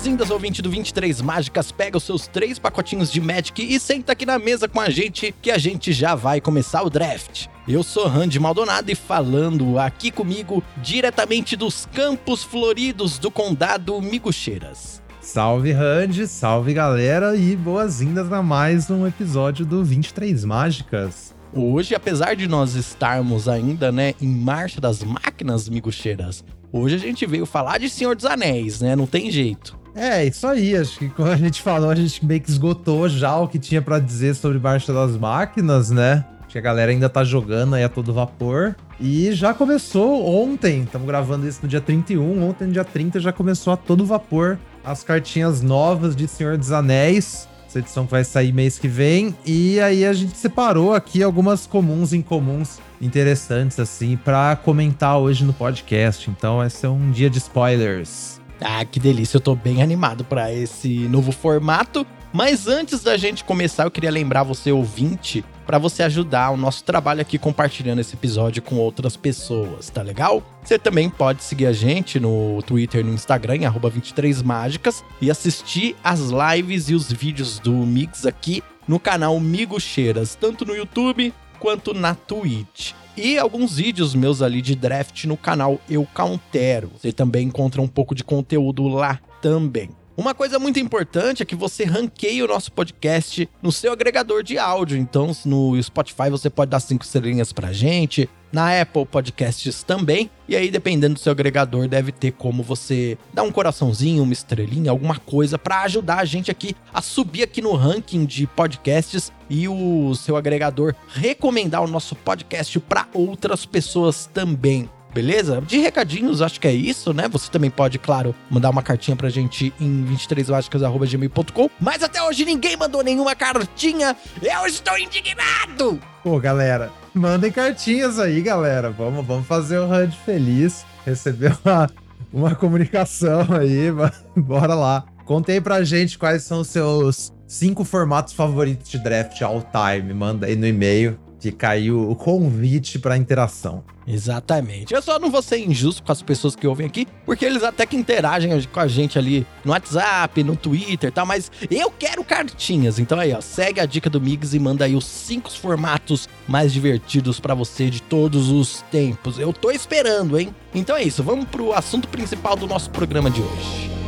Boas-vindas, ouvinte do 23 Mágicas. Pega os seus três pacotinhos de Magic e senta aqui na mesa com a gente que a gente já vai começar o draft. Eu sou Randy Maldonado e falando aqui comigo diretamente dos campos floridos do condado Migucheiras. Salve Randy, salve galera e boas-vindas a mais um episódio do 23 Mágicas. Hoje, apesar de nós estarmos ainda, né, em marcha das máquinas migucheiras, hoje a gente veio falar de Senhor dos Anéis, né? Não tem jeito. É, isso aí. Acho que quando a gente falou, a gente meio que esgotou já o que tinha para dizer sobre Marcha das Máquinas, né? Que a galera ainda tá jogando aí a todo vapor. E já começou ontem, estamos gravando isso no dia 31. Ontem, no dia 30, já começou a todo vapor as cartinhas novas de Senhor dos Anéis. Essa edição que vai sair mês que vem. E aí a gente separou aqui algumas comuns e incomuns interessantes, assim, para comentar hoje no podcast. Então vai ser um dia de spoilers. Ah, que delícia! Eu tô bem animado para esse novo formato. Mas antes da gente começar, eu queria lembrar você, ouvinte, para você ajudar o nosso trabalho aqui compartilhando esse episódio com outras pessoas, tá legal? Você também pode seguir a gente no Twitter e no Instagram, em 23mágicas, e assistir as lives e os vídeos do Mix aqui no canal Migo Cheiras, tanto no YouTube quanto na Twitch. E alguns vídeos meus ali de draft no canal Eu Countero. Você também encontra um pouco de conteúdo lá também. Uma coisa muito importante é que você ranqueie o nosso podcast no seu agregador de áudio. Então, no Spotify você pode dar cinco estrelinhas pra gente, na Apple Podcasts também. E aí, dependendo do seu agregador, deve ter como você dar um coraçãozinho, uma estrelinha, alguma coisa para ajudar a gente aqui a subir aqui no ranking de podcasts e o seu agregador recomendar o nosso podcast para outras pessoas também. Beleza? De recadinhos, acho que é isso, né? Você também pode, claro, mandar uma cartinha pra gente em 23mágicas.gmail.com. Mas até hoje ninguém mandou nenhuma cartinha. Eu estou indignado! Pô, galera, mandem cartinhas aí, galera. Vamos, vamos fazer o HUD feliz. Receber uma, uma comunicação aí. Bora lá. Conte aí pra gente quais são os seus cinco formatos favoritos de draft all time. Manda aí no e-mail que caiu o convite para interação. Exatamente. Eu só não vou ser injusto com as pessoas que ouvem aqui, porque eles até que interagem com a gente ali no WhatsApp, no Twitter e tal, mas eu quero cartinhas. Então aí, ó, segue a dica do Migs e manda aí os cinco formatos mais divertidos para você de todos os tempos. Eu tô esperando, hein? Então é isso, vamos pro assunto principal do nosso programa de hoje.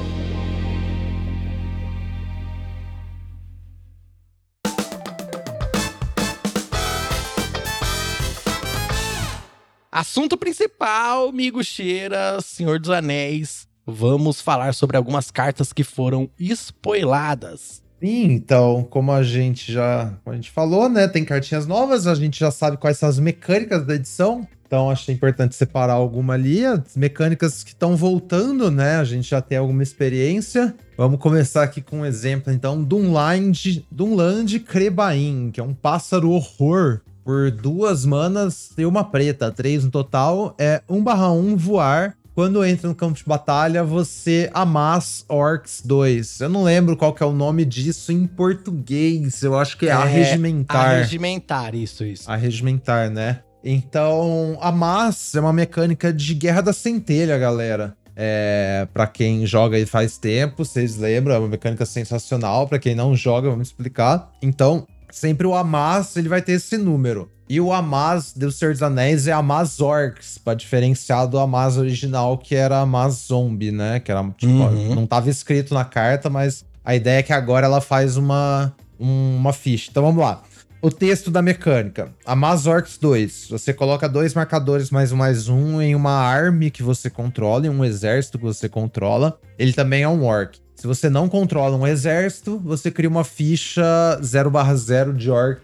Assunto principal, amigo Cheira, Senhor dos Anéis. Vamos falar sobre algumas cartas que foram spoiladas. Sim, então, como a gente já a gente falou, né? Tem cartinhas novas, a gente já sabe quais são as mecânicas da edição. Então, achei importante separar alguma ali. As mecânicas que estão voltando, né? A gente já tem alguma experiência. Vamos começar aqui com um exemplo, então, Dunland, Dunland Crebain, que é um pássaro horror por duas manas e uma preta, três no total, é 1 barra 1 voar. Quando entra no campo de batalha, você amassa Orcs 2. Eu não lembro qual que é o nome disso em português. Eu acho que é, é arregimentar. Arregimentar, isso, isso. Arregimentar, né? Então, a Mass é uma mecânica de Guerra da Centelha, galera. É, para quem joga aí faz tempo, vocês lembram, é uma mecânica sensacional. Para quem não joga, vamos explicar. Então, sempre o Amaz ele vai ter esse número. E o Amaz do Senhor dos Anéis é Amaz Orcs, pra diferenciar do Amaz original, que era Amaz Zombie, né? Que era, tipo, uhum. não tava escrito na carta, mas a ideia é que agora ela faz uma, uma ficha. Então vamos lá. O texto da mecânica. Amaz Orcs 2. Você coloca dois marcadores mais um mais um em uma arme que você controla, em um exército que você controla. Ele também é um orc. Se você não controla um exército, você cria uma ficha 0/0 de orc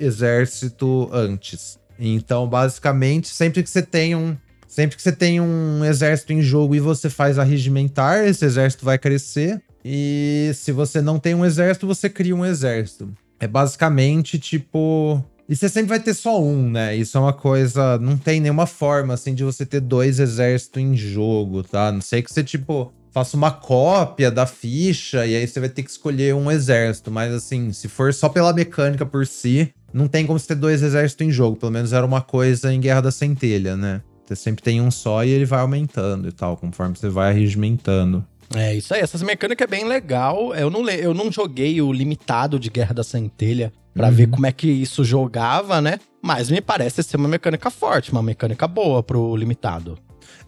exército antes. Então, basicamente, sempre que você tem um sempre que você tem um exército em jogo e você faz arregimentar, esse exército vai crescer. E se você não tem um exército, você cria um exército. É basicamente tipo e você sempre vai ter só um, né? Isso é uma coisa. Não tem nenhuma forma, assim, de você ter dois exércitos em jogo, tá? Não sei que você, tipo, faça uma cópia da ficha e aí você vai ter que escolher um exército. Mas assim, se for só pela mecânica por si, não tem como você ter dois exércitos em jogo. Pelo menos era uma coisa em Guerra da Centelha, né? Você sempre tem um só e ele vai aumentando e tal, conforme você vai arregimentando. É isso aí, essas mecânicas é bem legal. Eu não, eu não joguei o limitado de Guerra da Centelha para uhum. ver como é que isso jogava, né? Mas me parece ser uma mecânica forte, uma mecânica boa pro limitado.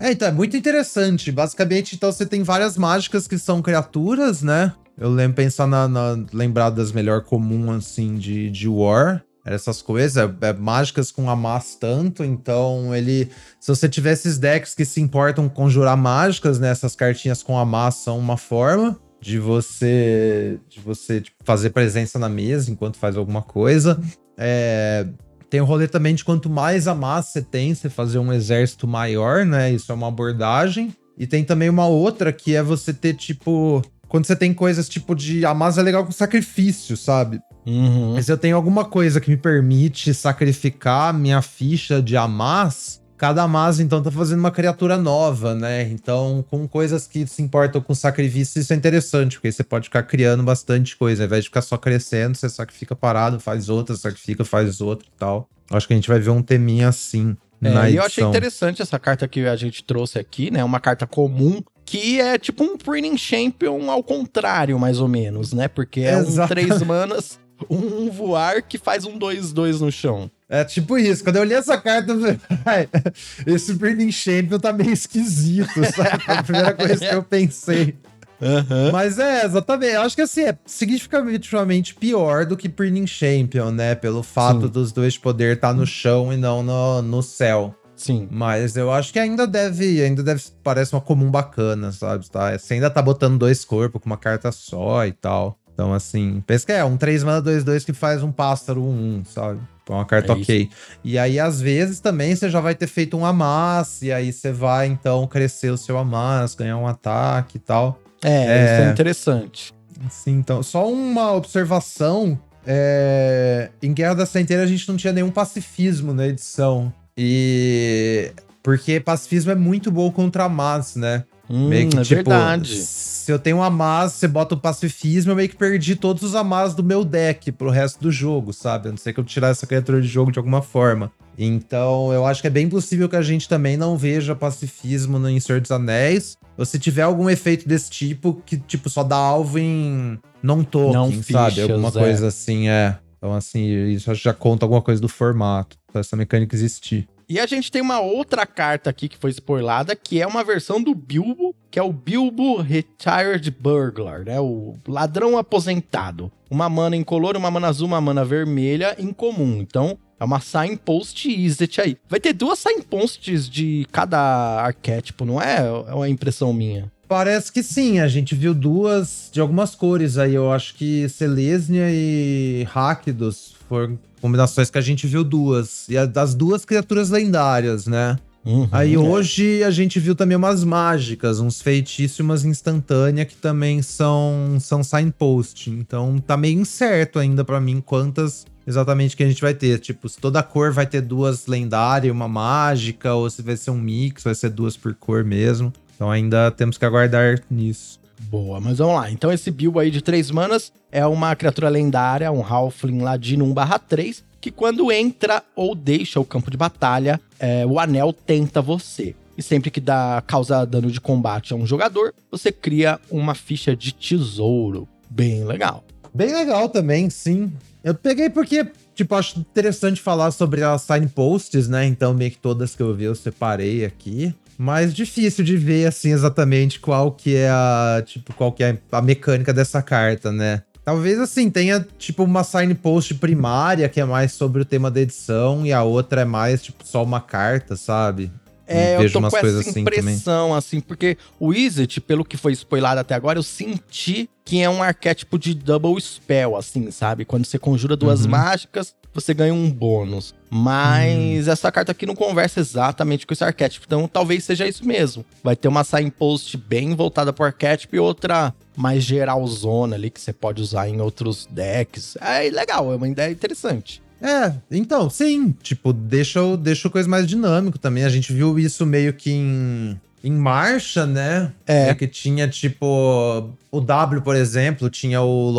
É, então é muito interessante. Basicamente, então você tem várias mágicas que são criaturas, né? Eu lembro pensar na, na das melhor comum assim de, de War. Essas coisas, é, é, mágicas com Amas tanto, então ele. Se você tiver esses decks que se importam conjurar mágicas, né? Essas cartinhas com Amas são uma forma de você de você tipo, fazer presença na mesa enquanto faz alguma coisa. É, tem o rolê também de quanto mais a massa você tem, você fazer um exército maior, né? Isso é uma abordagem. E tem também uma outra que é você ter, tipo. Quando você tem coisas tipo de. A massa é legal com sacrifício, sabe? Uhum. Mas eu tenho alguma coisa que me permite sacrificar minha ficha de Amas Cada Mas, então, tá fazendo uma criatura nova, né? Então, com coisas que se importam com sacrifício, isso é interessante, porque você pode ficar criando bastante coisa. Ao invés de ficar só crescendo, você sacrifica parado, faz outra, sacrifica, faz outra e tal. Acho que a gente vai ver um teminha assim. É, na e eu achei interessante essa carta que a gente trouxe aqui, né? Uma carta comum que é tipo um Printing Champion ao contrário, mais ou menos, né? Porque é Exato. um três manas, um voar que faz um 2-2 no chão. É tipo isso. Quando eu li essa carta, eu falei, esse Burning Champion tá meio esquisito, sabe? Foi a primeira coisa que eu pensei. Uhum. Mas é, exatamente. Eu acho que assim, é significativamente pior do que Burning Champion, né? Pelo fato Sim. dos dois poder estar tá no chão e não no, no céu. Sim. Mas eu acho que ainda deve, ainda deve, parece uma comum bacana, sabe? Tá? Você ainda tá botando dois corpos com uma carta só e tal. Então, assim, pensa que é um 3 mana 2-2 que faz um pássaro 1, sabe? É uma carta é ok. E aí, às vezes, também você já vai ter feito um Amas, e aí você vai, então, crescer o seu Amas, ganhar um ataque e tal. É, é... isso é interessante. Sim, então, só uma observação. É... Em Guerra da Centelha a gente não tinha nenhum pacifismo na edição. E... Porque pacifismo é muito bom contra Amas, né? Hum, meio que, é tipo, verdade. Se eu tenho um Amas, você bota o pacifismo, eu meio que perdi todos os Amas do meu deck pro resto do jogo, sabe? A não ser que eu tirar essa criatura de jogo de alguma forma. Então, eu acho que é bem possível que a gente também não veja pacifismo no Senhor dos Anéis. Ou se tiver algum efeito desse tipo, que, tipo, só dá alvo em non-token, não sabe? Alguma é. coisa assim, é. Então, assim, isso já conta alguma coisa do formato, pra essa mecânica existir. E a gente tem uma outra carta aqui que foi spoilada, que é uma versão do Bilbo, que é o Bilbo Retired Burglar, né? O ladrão aposentado. Uma mana incolor, uma mana azul, uma mana vermelha em comum. Então, é uma signpost Izzet aí. Vai ter duas signposts de cada arquétipo, não é? É uma impressão minha. Parece que sim, a gente viu duas de algumas cores aí. Eu acho que Selesnia e Rakdos foram combinações que a gente viu duas. E das duas criaturas lendárias, né? Uhum, Aí é. hoje a gente viu também umas mágicas, uns feitiços e umas instantâneas que também são, são signpost. Então tá meio incerto ainda para mim quantas exatamente que a gente vai ter. Tipo, se toda cor vai ter duas lendárias e uma mágica, ou se vai ser um mix, vai ser duas por cor mesmo. Então ainda temos que aguardar nisso. Boa, mas vamos lá. Então esse Bilbo aí de três manas é uma criatura lendária, um Halfling Ladino 1/3, que quando entra ou deixa o campo de batalha, é, o anel tenta você. E sempre que dá causa dano de combate a um jogador, você cria uma ficha de tesouro. Bem legal. Bem legal também, sim. Eu peguei porque, tipo, acho interessante falar sobre as signposts, né? Então, meio que todas que eu vi eu separei aqui mais difícil de ver assim exatamente qual que é a, tipo, qual que é a mecânica dessa carta, né? Talvez assim tenha tipo uma signpost primária que é mais sobre o tema da edição e a outra é mais tipo só uma carta, sabe? É, eu, vejo tô umas com coisas essa assim impressão, também. assim, porque o Izzet, pelo que foi spoilado até agora, eu senti que é um arquétipo de double spell, assim, sabe? Quando você conjura duas uhum. mágicas, você ganha um bônus. Mas hum. essa carta aqui não conversa exatamente com esse arquétipo. Então talvez seja isso mesmo. Vai ter uma signpost bem voltada pro arquétipo e outra mais geralzona ali que você pode usar em outros decks. É legal, é uma ideia interessante. É, então, sim. Tipo, deixa, deixa o coisa mais dinâmico também. A gente viu isso meio que em em marcha, né? É. é. Que tinha, tipo. O W, por exemplo, tinha o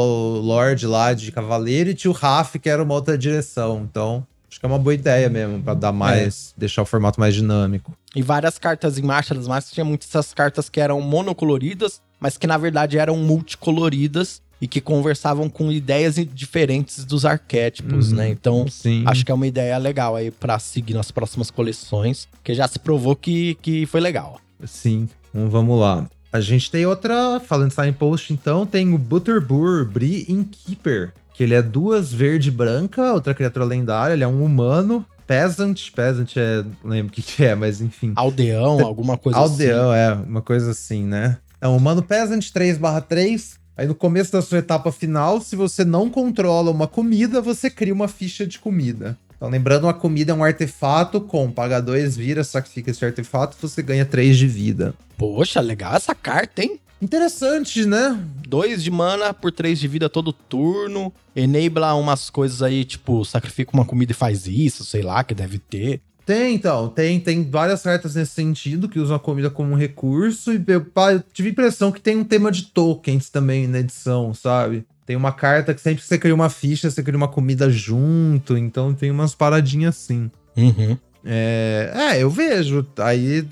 Lorde lá de Cavaleiro e tinha o Raf, que era uma outra direção. Então, acho que é uma boa ideia mesmo, para dar mais. É. deixar o formato mais dinâmico. E várias cartas em marcha das marchas tinha muitas essas cartas que eram monocoloridas mas que na verdade eram multicoloridas e que conversavam com ideias diferentes dos arquétipos, Uhum, né? Então, Sim. acho que é uma ideia legal aí pra seguir nas próximas coleções, que já se provou que, que foi legal. Sim, então vamos lá. A gente tem outra, falando de signpost, então, tem o Butterbur Bri Innkeeper, que ele é duas verde e branca, outra criatura lendária, ele é um humano, peasant, peasant é, não lembro o que, que é, mas enfim. Aldeão, alguma coisa assim. Aldeão, é, uma coisa assim, né? É um humano peasant 3/3. Aí no começo da sua etapa final, se você não controla uma comida, você cria uma ficha de comida. Então, lembrando, uma comida é um artefato com paga 2, vira, sacrifica esse artefato, você ganha 3 de vida. Poxa, legal essa carta, hein? Interessante, né? Dois de mana por três de vida todo turno. Enabla umas coisas aí, tipo, sacrifica uma comida e faz isso, sei lá, que deve ter. Tem, então, tem, tem várias cartas nesse sentido que usam a comida como um recurso. E eu, eu tive a impressão que tem um tema de tokens também na edição, sabe? Tem uma carta que sempre que você cria uma ficha, você cria uma comida junto. Então tem umas paradinhas assim. Uhum. É, é eu vejo. Aí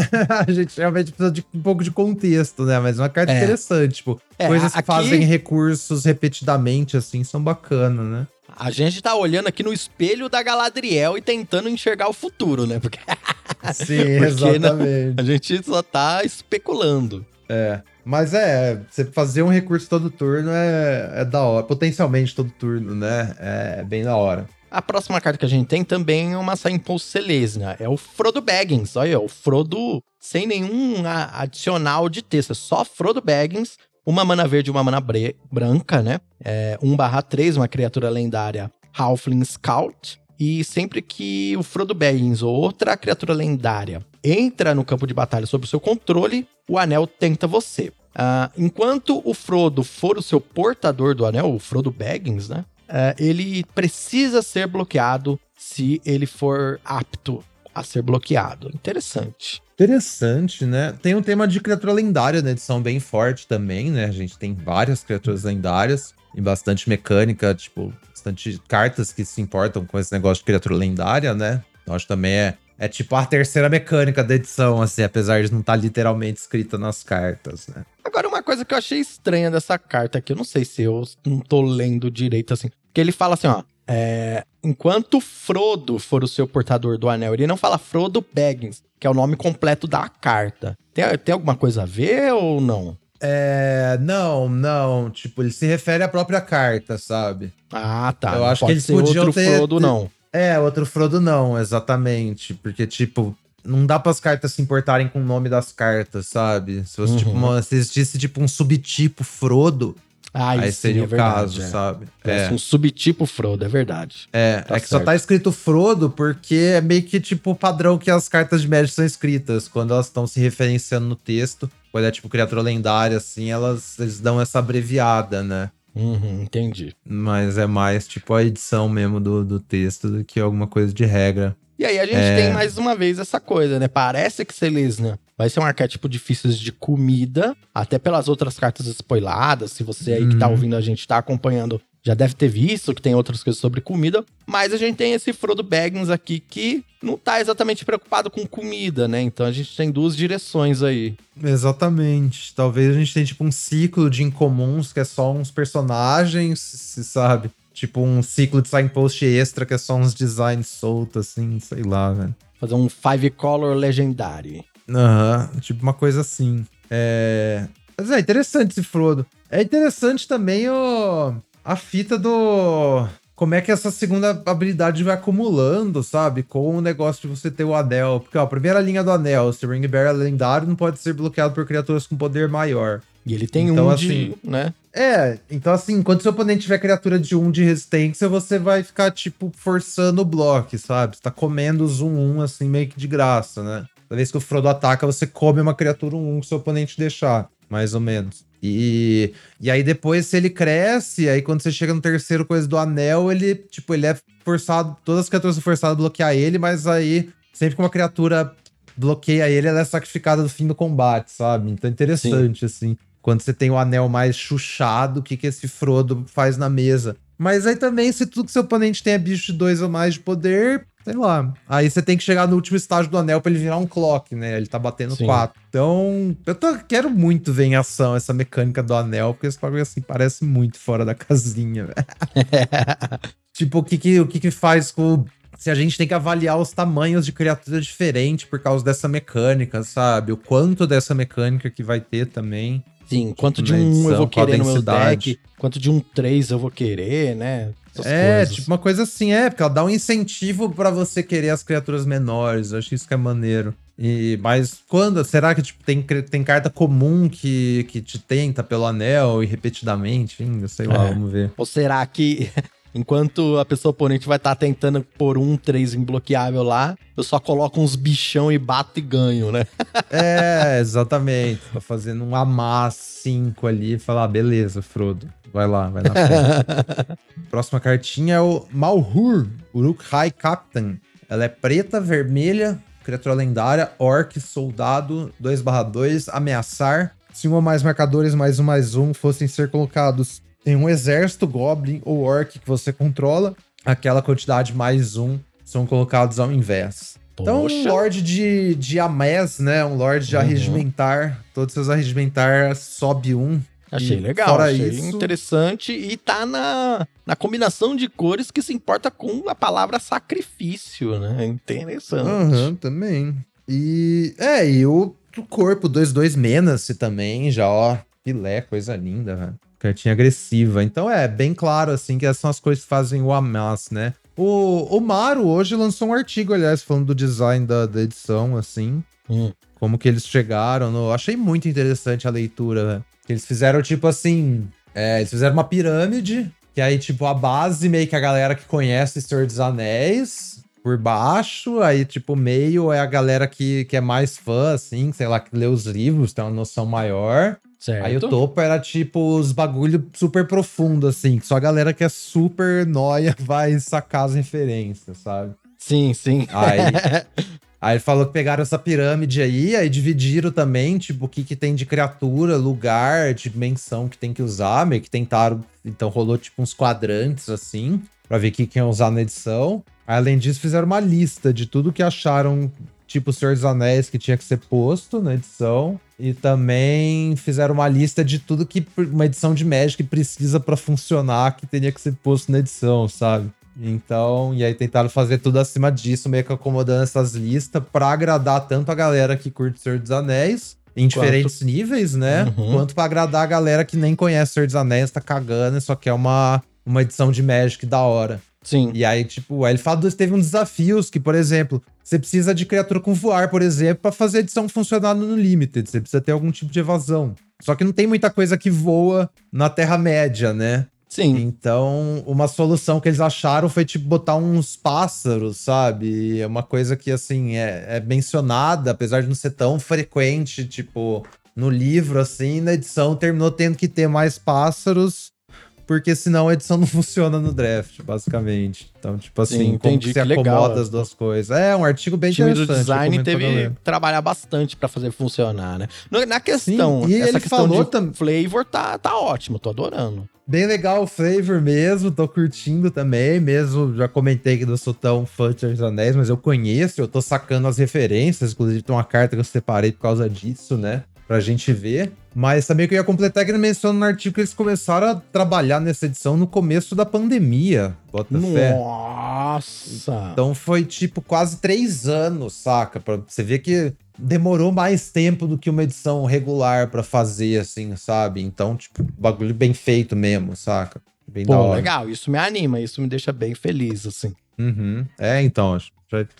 a gente realmente precisa de um pouco de contexto, né? Mas é uma carta É. interessante. Tipo, É, coisas que aqui- fazem recursos repetidamente, assim, são bacanas, né? A gente tá olhando aqui no espelho da Galadriel e tentando enxergar o futuro, né? Porque Sim, Porque não- exatamente. a gente só tá especulando. É. Mas é, você fazer um recurso todo turno é, é da hora. Potencialmente todo turno, né? É bem da hora. A próxima carta que a gente tem também é uma Signpost Selesnya. É o Frodo Baggins. Olha, o Frodo sem nenhum adicional de texto. É só Frodo Baggins. Uma mana verde e uma mana branca, né? É 1/3, uma criatura lendária Halfling Scout. E sempre que o Frodo Baggins ou outra criatura lendária entra no campo de batalha sob o seu controle, o anel tenta você. Ah, enquanto o Frodo for o seu portador do anel, o Frodo Baggins, né? É, ele precisa ser bloqueado se ele for apto a ser bloqueado. Interessante. Interessante, né? Tem um tema de criatura lendária na edição bem forte também, né? A gente tem várias criaturas lendárias e bastante mecânica, tipo, bastante cartas que se importam com esse negócio de criatura lendária, né? Então acho que também é, é tipo a terceira mecânica da edição, assim, apesar de não estar literalmente escrita nas cartas, né? Agora, uma coisa que eu achei estranha dessa carta aqui, eu não sei se eu não tô lendo direito assim. Porque ele fala assim, ó. é, enquanto Frodo for o seu portador do anel, ele não fala Frodo Baggins, que é o nome completo da carta. Tem, tem alguma coisa a ver ou não? É. Não, não. Tipo, ele se refere à própria carta, sabe? Ah, tá. Eu não acho que pode eles podiam outro ter- Frodo, ter- não. É, outro Frodo não, exatamente. Porque, tipo, não dá para as cartas se importarem com o nome das cartas, sabe? Se fosse, tipo, Uhum. uma- se existisse, tipo, um subtipo Frodo, Ah, aí sim, seria é o verdade, caso, é. sabe? É, um subtipo Frodo, é verdade. é, tá é que só certo. tá escrito Frodo porque é meio que, tipo, o padrão que as cartas de Magic são escritas. Quando elas estão se referenciando no texto, quando é, tipo, criatura lendária, assim, elas, eles dão essa abreviada, né? Uhum, entendi. Mas é mais, tipo, a edição mesmo do, do texto do que alguma coisa de regra. E aí a gente É. tem mais uma vez essa coisa, né? Parece que Selesnya vai ser um arquétipo difícil de comida, até pelas outras cartas spoiladas. Se você aí que tá Uhum. ouvindo a gente tá acompanhando, já deve ter visto que tem outras coisas sobre comida. Mas a gente tem esse Frodo Baggins aqui que não tá exatamente preocupado com comida, né? Então a gente tem duas direções aí. Exatamente. Talvez a gente tenha, tipo, um ciclo de incomuns que é só uns personagens, se sabe? Tipo, um ciclo de signpost extra que é só uns designs soltos, assim, sei lá, velho. Fazer um Five Color Legendary. Aham, tipo uma coisa assim. É. Mas é interessante esse Frodo. É interessante também o... a fita do. Como é que essa segunda habilidade vai acumulando, sabe? Com o negócio de você ter o anel. Porque, ó, a primeira linha do anel, se o Ring Bearer é lendário, não pode ser bloqueado por criaturas com poder maior. E ele tem Então, um assim, de, né? É, então assim, quando seu oponente tiver criatura de 1 de resistência, você vai ficar, tipo, forçando o bloco, sabe? Você tá comendo os 1-1, assim, meio que de graça, né? Toda vez que o Frodo ataca, você come uma criatura 1 que seu oponente deixar, mais ou menos. E, e aí depois, se ele cresce, aí quando você chega no terceiro coisa do anel, ele, tipo, ele é forçado, todas as criaturas são forçadas a bloquear ele, mas aí, sempre que uma criatura bloqueia ele, ela é sacrificada no fim do combate, sabe? Então é interessante, assim. Quando você tem o anel mais chuchado, o que, que esse Frodo faz na mesa. Mas aí também, se tudo que seu oponente tem é bicho de dois ou mais de poder, sei lá. Aí você tem que chegar no último estágio do anel pra ele virar um clock, né? Ele tá batendo 4. Então, eu tô, quero muito ver em ação essa mecânica do anel, porque esse bagulho assim parece muito fora da casinha, tipo, o que que, o que que faz com se a gente tem que avaliar os tamanhos de criatura diferente por causa dessa mecânica, sabe? O quanto dessa mecânica que vai ter também. Sim, quanto de um edição, eu vou querer no meu deck, quanto de um 3 eu vou querer, né? É, coisas. tipo uma coisa assim, é, porque ela dá um incentivo para você querer as criaturas menores. Eu acho isso que é maneiro. E, mas quando? Será que tipo, tem, tem carta comum que, que te tenta pelo anel e repetidamente? Enfim, sei lá, é. vamos ver. Ou será que Enquanto a pessoa oponente vai estar tá tentando pôr um 3 imbloqueável lá, eu só coloco uns bichão e bato e ganho, né? é, exatamente. Tô fazendo um Amar 5 ali e falar, ah, beleza, Frodo. Vai lá, vai na frente. Próxima cartinha é o Malhur, Uruk High Captain. Ela é preta, vermelha, criatura lendária, orc, soldado, 2/2, ameaçar. Se um ou mais marcadores mais um mais um fossem ser colocados em um exército goblin ou orc que você controla, aquela quantidade mais um são colocados ao invés. Então, um Lorde de, de Amés, né? Um Lorde de uhum. arregimentar. Todos seus arregimentar sobe um. Achei e legal, achei isso... interessante. E tá na, na combinação de cores que se importa com a palavra sacrifício, né? Interessante. Uhum, também. E. É, e o, corpo 2-2 Menace também, já, ó. Filé, coisa linda, velho. Cartinha agressiva. Então é bem claro, assim, que essas são as coisas que fazem o Amas, né? O, o Maru hoje lançou um artigo, aliás, falando do design da, da edição, assim. Hum. Como que eles chegaram. No... Achei muito interessante a leitura, né? Eles fizeram, tipo assim. É, eles fizeram uma pirâmide. Que aí, tipo, a base meio que a galera que conhece Senhor dos Anéis. Por baixo, aí, tipo, meio é a galera que, que é mais fã, assim, sei lá, que lê os livros, tem uma noção maior. Certo. Aí o topo era tipo os bagulho super profundo, assim, que só a galera que é super noia vai sacar as referências, sabe? Sim, sim. Aí, aí ele falou que pegaram essa pirâmide aí, aí dividiram também, tipo, o que, que tem de criatura, lugar, dimensão que tem que usar, meio que tentaram. Então rolou tipo uns quadrantes assim, pra ver o que, que iam usar na edição. Aí, além disso, fizeram uma lista de tudo que acharam tipo Senhor dos Anéis que tinha que ser posto na edição. E também fizeram uma lista de tudo que uma edição de Magic precisa para funcionar, que teria que ser posto na edição, sabe? Então, e aí tentaram fazer tudo acima disso, meio que acomodando essas listas para agradar tanto a galera que curte Senhor dos Anéis, em diferentes quanto... níveis, né? Uhum. Quanto para agradar a galera que nem conhece Senhor dos Anéis, tá cagando, só quer uma, uma edição de Magic da hora. Sim. E aí, tipo, aí ele fala teve uns desafios que, por exemplo, você precisa de criatura com voar, por exemplo, para fazer a edição funcionar no Limited. Você precisa ter algum tipo de evasão. Só que não tem muita coisa que voa na Terra-média, né? Sim. Então, uma solução que eles acharam foi, tipo, botar uns pássaros, sabe? É uma coisa que, assim, é, é mencionada, apesar de não ser tão frequente, tipo, no livro, assim, na edição terminou tendo que ter mais pássaros porque senão a edição não funciona no draft, basicamente. Então, tipo assim, Sim, como que se acomoda legal. as duas coisas. É, um artigo bem o interessante. O design teve que trabalhar bastante para fazer funcionar, né? Na questão, Sim, essa questão falou de tam... flavor tá, tá ótimo, tô adorando. Bem legal o flavor mesmo, tô curtindo também, mesmo, já comentei que não sou tão fã de Senhor Anéis, mas eu conheço, eu tô sacando as referências, inclusive tem uma carta que eu separei por causa disso, né? pra gente ver. Mas também que eu ia completar que ele menciona no artigo que eles começaram a trabalhar nessa edição no começo da pandemia. Bota fé. Nossa! Então foi tipo quase três anos, saca? Pra você ver que demorou mais tempo do que uma edição regular para fazer, assim, sabe? Então, tipo, bagulho bem feito mesmo, saca? Bem Pô, legal, isso me anima, isso me deixa bem feliz, assim. Uhum. É, então.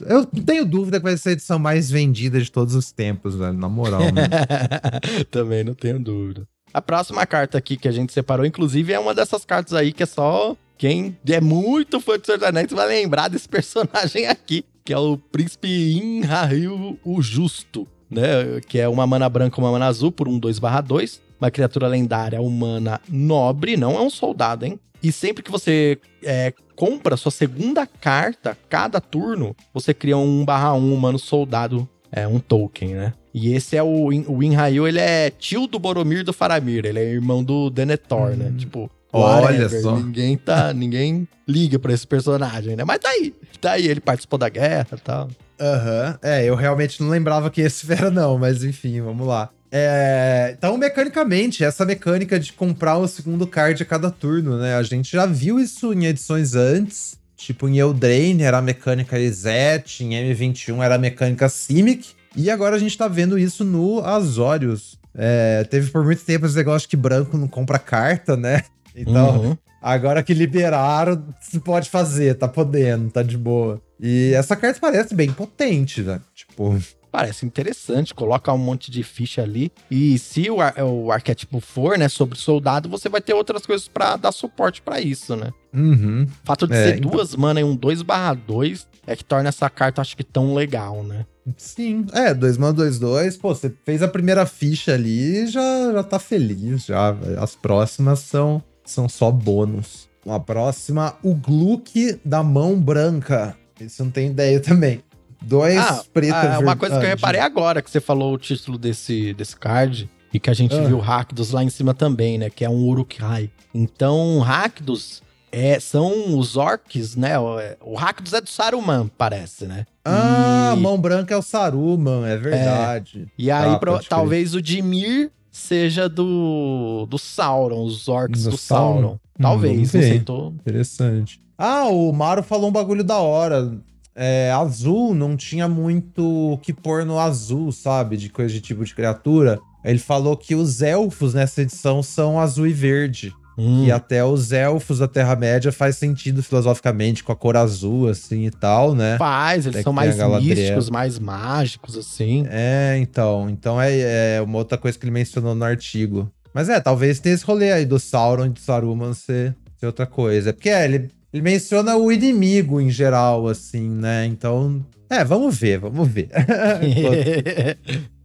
Eu não tenho dúvida que vai ser a edição mais vendida de todos os tempos, velho. Na moral, né? Também não tenho dúvida. A próxima carta aqui que a gente separou, inclusive, é uma dessas cartas aí que é só quem é muito fã de Senhor dos Anéis vai lembrar desse personagem aqui, que é o Príncipe Inharil o Justo, né? Que é uma mana branca, uma mana azul por um 2/2, uma criatura lendária humana nobre, não é um soldado, hein? E sempre que você é, compra sua segunda carta, cada turno, você cria um barra um humano soldado, é um token, né? E esse é o, o Inrail, ele é tio do Boromir do Faramir, ele é irmão do Denethor, né? hum. né? Tipo, Olha Whatever, só. Ninguém tá, ninguém liga pra esse personagem, né? Mas tá aí. Tá aí, ele participou da guerra e tal. Aham. É, eu realmente não lembrava que esse era, não, mas enfim, vamos lá. É, então, mecanicamente, essa mecânica de comprar o segundo card a cada turno, né? A gente já viu isso em edições antes. Tipo, em Eldraine era a mecânica Reset, em M21 era a mecânica Simic. E agora a gente tá vendo isso no Azorius. É, teve por muito tempo esse negócio que branco não compra carta, né? Então, Uhum. Agora que liberaram, se pode fazer, tá podendo, tá de boa. E essa carta parece bem potente, né? Tipo, Parece interessante, coloca um monte de ficha ali. E se o, ar- o arquétipo for, né, sobre soldado, você vai ter outras coisas pra dar suporte pra isso, né? uhum. O fato de É, ser então- duas mana e um 2/2 é que torna essa carta, acho que, tão legal, né? Sim, é, 2 mana 2 2, pô, você fez a primeira ficha ali, já já tá feliz já. As próximas são são só bônus. A próxima, o Gluck da mão branca. Isso não tem ideia também. Dois Ah, preto ah, uma coisa que eu verde- reparei agora, que você falou o título desse, desse card, e que a gente Ah. viu o Rakdos lá em cima também, né? Que é um Uruk-hai. Então, Rakdos é, são os orcs, né? O, é- o Rakdos é do Saruman, parece, né? Ah, e, mão branca é o Saruman, é verdade. e aí, Tá, pro- talvez o Dimir seja do, do Sauron, os orcs Do do, Sauron. Sauron? Hum, Talvez, vamos não sei, tô... Interessante. Ah, o Maru falou um bagulho da hora. É, azul não tinha muito o que pôr no azul, sabe? De coisa de tipo de criatura. Ele falou que os elfos nessa edição são azul e verde. Hum, E até os elfos da Terra-média faz sentido filosoficamente com a cor azul, assim e tal, né? Faz, eles Até são mais místicos, mais mágicos, assim. É, então. Então é, é uma outra coisa que ele mencionou no artigo. Mas é, talvez tenha esse rolê aí do Sauron e do Saruman ser, ser outra coisa. Porque é, ele, ele menciona o inimigo em geral, assim, né? Então. É, vamos ver, vamos ver.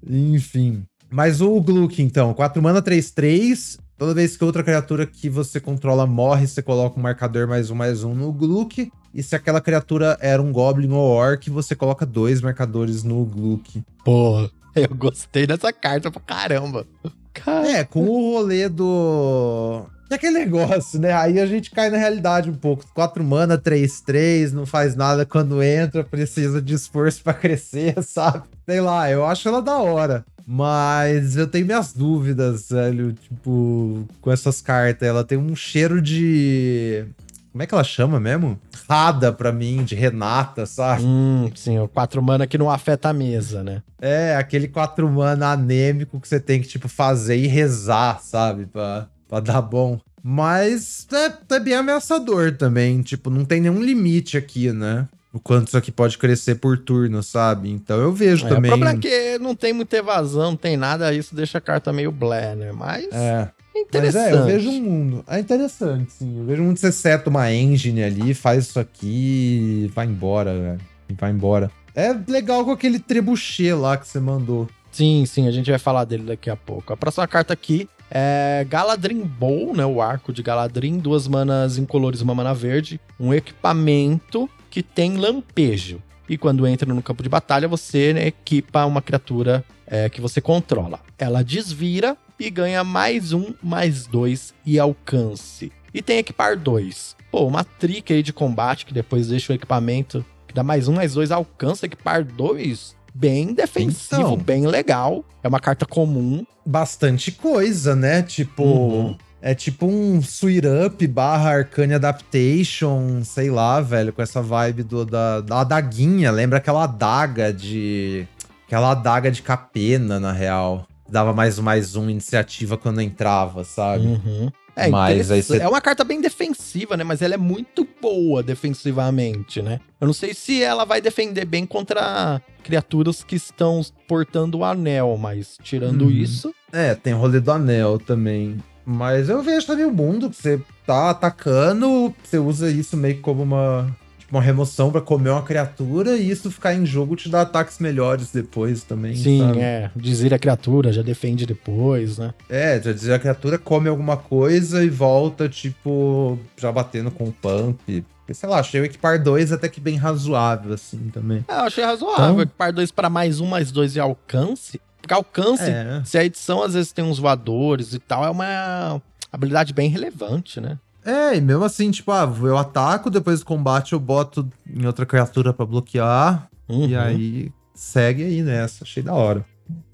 Enfim. Mas o Gluck, então, 4 mana 3-3. Toda vez que outra criatura que você controla morre, você coloca um marcador mais um, mais um no Gluck. E se aquela criatura era um Goblin ou Orc, você coloca dois marcadores no Gluck. Pô, eu gostei dessa carta pra caramba. Cara, É, com o rolê do. É aquele negócio, né? Aí a gente cai na realidade um pouco. 4 mana, 3-3, não faz nada quando entra, precisa de esforço pra crescer, sabe? Sei lá, eu acho ela da hora. Mas eu tenho minhas dúvidas, velho. Tipo, com essas cartas. Ela tem um cheiro de. Como é que ela chama mesmo? Rada pra mim, de Renata, sabe? hum, sim, o 4 mana que não afeta a mesa, né? É, aquele 4 mana anêmico que você tem que, tipo, fazer e rezar, sabe? Pra, pra dar bom. Mas é, é bem ameaçador também. Tipo, não tem nenhum limite aqui, né? O quanto isso aqui pode crescer por turno, sabe? Então eu vejo É, também. O problema é que não tem muita evasão, não tem nada, isso deixa a carta meio blé, né? Mas é, É, mas interessante. é, eu vejo um mundo. É interessante, sim. Eu vejo muito você seta uma engine ali, faz isso aqui e vai embora, velho. E vai embora. É legal com aquele trebuchet lá que você mandou. Sim, sim, a gente vai falar dele daqui a pouco. A próxima carta aqui é Galadrim Bow, né? O arco de Galadrim, duas manas incolores, uma mana verde, um equipamento que tem lampejo. E quando entra no campo de batalha, você né, equipa uma criatura é, que você controla. Ela desvira e ganha mais um, mais dois e alcance. E tem equipar dois. Pô, uma trick aí de combate que depois deixa o equipamento que dá mais um, mais dois, alcança equipar dois. Bem defensivo, Então. bem legal. É uma carta comum. bastante coisa, né? Tipo. Uhum. É tipo um Sweet Up barra Arcane Adaptation, sei lá, velho, com essa vibe do, da, da adaguinha. Lembra aquela adaga de. Aquela adaga de capena, na real. Dava mais mais um iniciativa quando entrava, sabe? Uhum. É, Mas aí você- é uma carta bem defensiva, né? Mas ela é muito boa defensivamente, né? Eu não sei se ela vai defender bem contra criaturas que estão portando o anel, mas tirando Uhum. isso. É, tem o rolê do anel também. Mas eu vejo também o mundo que você tá atacando, você usa isso meio que como uma, uma remoção pra comer uma criatura e isso ficar em jogo te dá ataques melhores depois também. Sim, sabe? é. Desvira a criatura, já defende depois, né? É, já dizer a criatura come alguma coisa e volta, tipo, já batendo com o pump. Sei lá, achei o equipar 2 até que bem razoável, assim, também. É, eu achei razoável. Então- Equipar dois para mais um, mais dois e alcance. Porque alcance, É. se a edição às vezes tem uns voadores e tal, é uma. habilidade bem relevante, né? É, e mesmo assim, tipo, ah, eu ataco, depois do combate eu boto em outra criatura para bloquear. Uhum. E aí segue aí nessa. Achei da hora.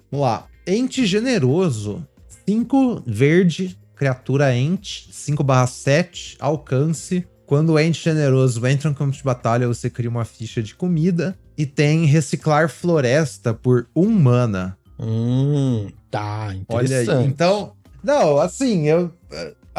Vamos lá. Ente generoso. 5 verde, criatura ente, 5/7, alcance. Quando o ente generoso entra no campo de batalha, você cria uma ficha de comida. E tem reciclar floresta por 1 um mana. Hum, tá, interessante. Olha aí. Então, não, assim, eu.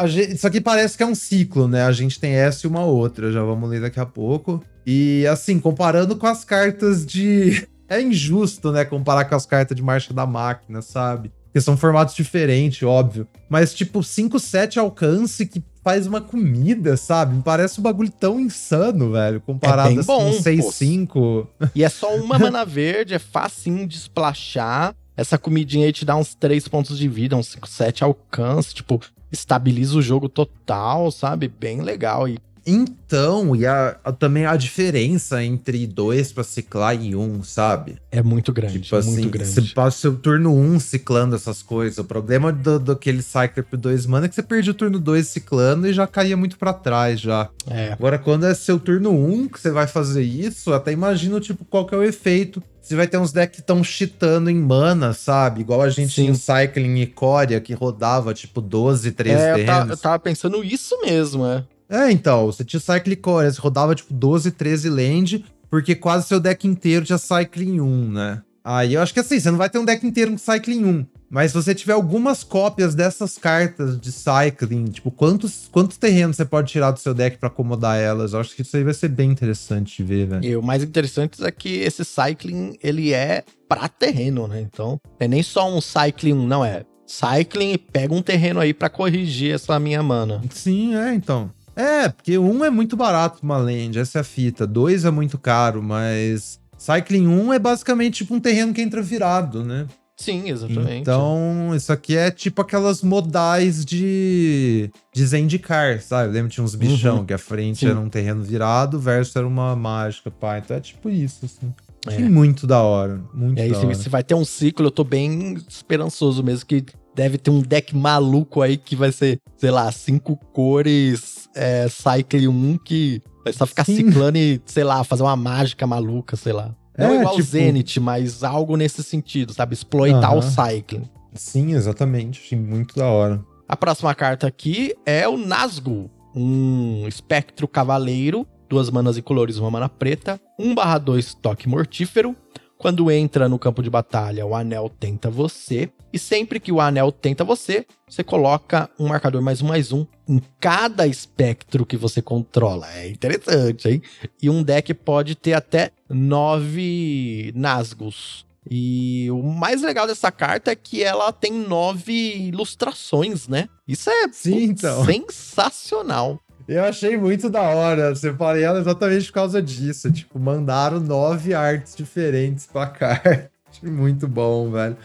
Gente, isso aqui parece que é um ciclo, né? A gente tem essa e uma outra, já vamos ler daqui a pouco. E assim, comparando com as cartas de. É injusto, né? Comparar com as cartas de marcha da máquina, sabe? Porque são formatos diferentes, óbvio. Mas, tipo, 5-7 alcance que faz uma comida, sabe? Me parece um bagulho tão insano, velho. Comparado é assim, bom, com 6-5. E é só uma mana verde, é facinho de splashar. Essa comidinha aí te dá uns 3 pontos de vida, uns 5, 7 alcance, tipo, estabiliza o jogo total, sabe? Bem legal. E então, e a, a, também a diferença entre dois para ciclar e um, sabe? É muito grande. Tipo assim, muito grande. você passa o seu turno um ciclando essas coisas. O problema do, aquele Cycler por dois mana é que você perde o turno dois ciclando e já caía muito para trás já. É. Agora, quando é seu turno um que você vai fazer isso, até imagino, tipo, qual que é o efeito. Você vai ter uns decks que estão cheatando em mana, sabe? Igual a gente Sim. tinha Cycling e Coria, que rodava, tipo, 12, 13 é. Eu, eu tava pensando isso mesmo, é. É, então, você tinha Cycle Core, você rodava tipo 12, 13 land, porque quase seu deck inteiro tinha Cycling 1, né? Aí eu acho que assim, você não vai ter um deck inteiro com Cycling 1. Mas se você tiver algumas cópias dessas cartas de Cycling, tipo, quantos, quantos terrenos você pode tirar do seu deck para acomodar elas? Eu acho que isso aí vai ser bem interessante de ver, velho. E o mais interessante é que esse Cycling, ele é pra terreno, né? Então, é nem só um Cycling 1, não é. Cycling e pega um terreno aí para corrigir essa minha mana. Sim, é, então. É, porque um é muito barato uma land, essa é a fita. Dois é muito caro, mas Cycling 1 é basicamente tipo um terreno que entra virado, né? Sim, exatamente. Então, isso aqui é tipo aquelas modais de, de Zendikar, sabe? Lembra tinha uns bichão uhum. que a frente Sim. era um terreno virado, o verso era uma mágica, pá. Então é tipo isso, assim. É. muito da hora. Muito e aí, da se, hora. se vai ter um ciclo, eu tô bem esperançoso mesmo que deve ter um deck maluco aí que vai ser, sei lá, cinco cores é, Cycle 1 que vai só ficar Sim. ciclando e, sei lá, fazer uma mágica maluca, sei lá. Não é, igual tipo... Zenith, mas algo nesse sentido, sabe? Exploitar o Cycling. Sim, exatamente. Achei muito da hora. A próxima carta aqui é o Nazgûl, um espectro cavaleiro, duas manas e colores, uma mana preta, 1/2 toque mortífero, quando entra no campo de batalha, o anel tenta você. E sempre que o anel tenta você, você coloca um marcador mais um mais um em cada espectro que você controla. É interessante, hein? E um deck pode ter até nove Nazgûs. E o mais legal dessa carta é que ela tem nove ilustrações, né? Isso é Sim, então. sensacional. Eu achei muito da hora. Separei ela exatamente por causa disso. Tipo, mandaram nove artes diferentes pra carta. Muito bom, velho.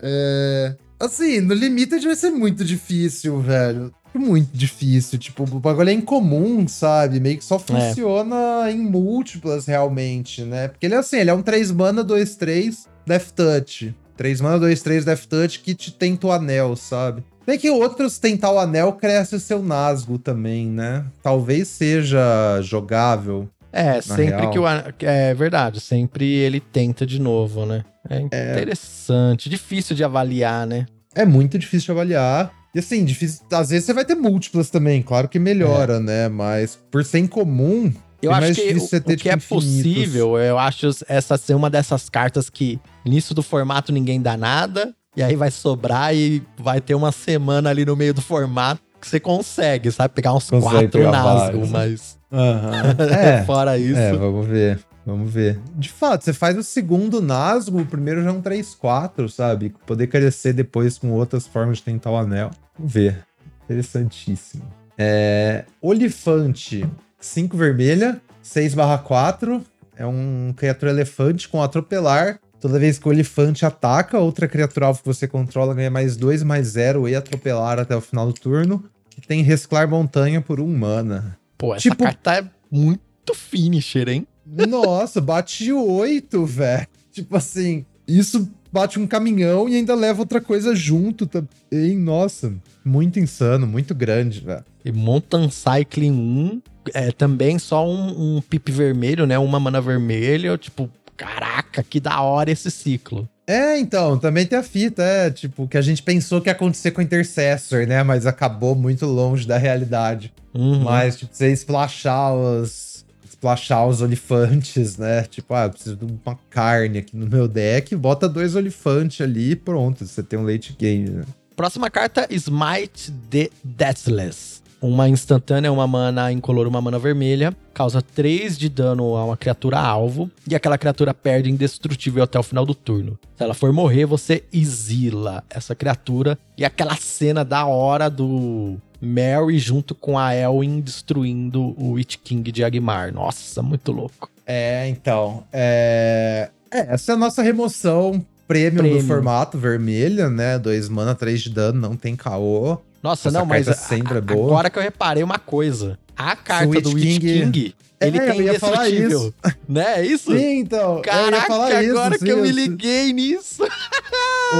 É... Assim, no limite vai ser muito difícil, velho. Muito difícil. Tipo, o bagulho é incomum, sabe? Meio que só é. funciona é. em múltiplas, realmente, né? Porque ele é assim, ele é um 3 mana, 2, 3, Death Touch. 3 mana, 2, 3, Death Touch que te tenta o anel, sabe? Bem que outros tentar o anel cresce o seu Nazgûl também, né? Talvez seja jogável. É, sempre real. que o. É verdade, sempre ele tenta de novo, né? É, é interessante, é... difícil de avaliar, né? É muito difícil de avaliar. E assim, difícil. Às vezes você vai ter múltiplas também, claro que melhora, é. né? Mas por ser incomum. Eu é acho que o, ter, o que tipo, é possível, eu acho essa ser uma dessas cartas que, início do formato, ninguém dá nada. E aí vai sobrar e vai ter uma semana ali no meio do formato que você consegue, sabe? Pegar uns consegue quatro Nazgûl, mas. Uhum. é, Fora isso. É, vamos ver. Vamos ver. De fato, você faz o segundo Nazgûl, o primeiro já é um 3-4, sabe? Poder crescer depois com outras formas de tentar o anel. Vamos ver. Interessantíssimo. É, Olifante, 5 vermelha, 6 4. É um criatura elefante com atropelar. Toda vez que o elefante ataca, outra criatura alvo que você controla ganha mais 2, mais 0 e atropelar até o final do turno. E tem Resclar Montanha por um mana. Pô, essa tipo... carta é muito finisher, hein? Nossa, bate 8, velho. Tipo assim, isso bate um caminhão e ainda leva outra coisa junto também. Nossa, muito insano, muito grande, velho. E Mountain Cycling 1 é também só um, um pip vermelho, né? Uma mana vermelha, tipo, caraca, que da hora esse ciclo. É, então, também tem a fita, é, tipo, que a gente pensou que ia acontecer com o Intercessor, né? Mas acabou muito longe da realidade. Uhum. Mas, tipo, você splashar os. Splashar os olifantes, né? Tipo, ah, eu preciso de uma carne aqui no meu deck, bota dois olifantes ali e pronto, você tem um late game, né? Próxima carta, Smite the Deathless. Uma instantânea, uma mana incolor, uma mana vermelha. Causa 3 de dano a uma criatura alvo. E aquela criatura perde indestrutível até o final do turno. Se ela for morrer, você exila essa criatura. E aquela cena da hora do Mary junto com a Elwin destruindo o Witch King de Agmar. Nossa, muito louco. É, então. É... é essa é a nossa remoção premium, premium. do formato vermelha, né? 2 mana, 3 de dano, não tem caô. Nossa, Essa não, mas sempre a, é boa. agora que eu reparei uma coisa. A carta Switch do Witch King, King ele é, tem indestrutível. Né? É isso? Sim, então. Caraca, agora isso, que sim, eu me liguei nisso.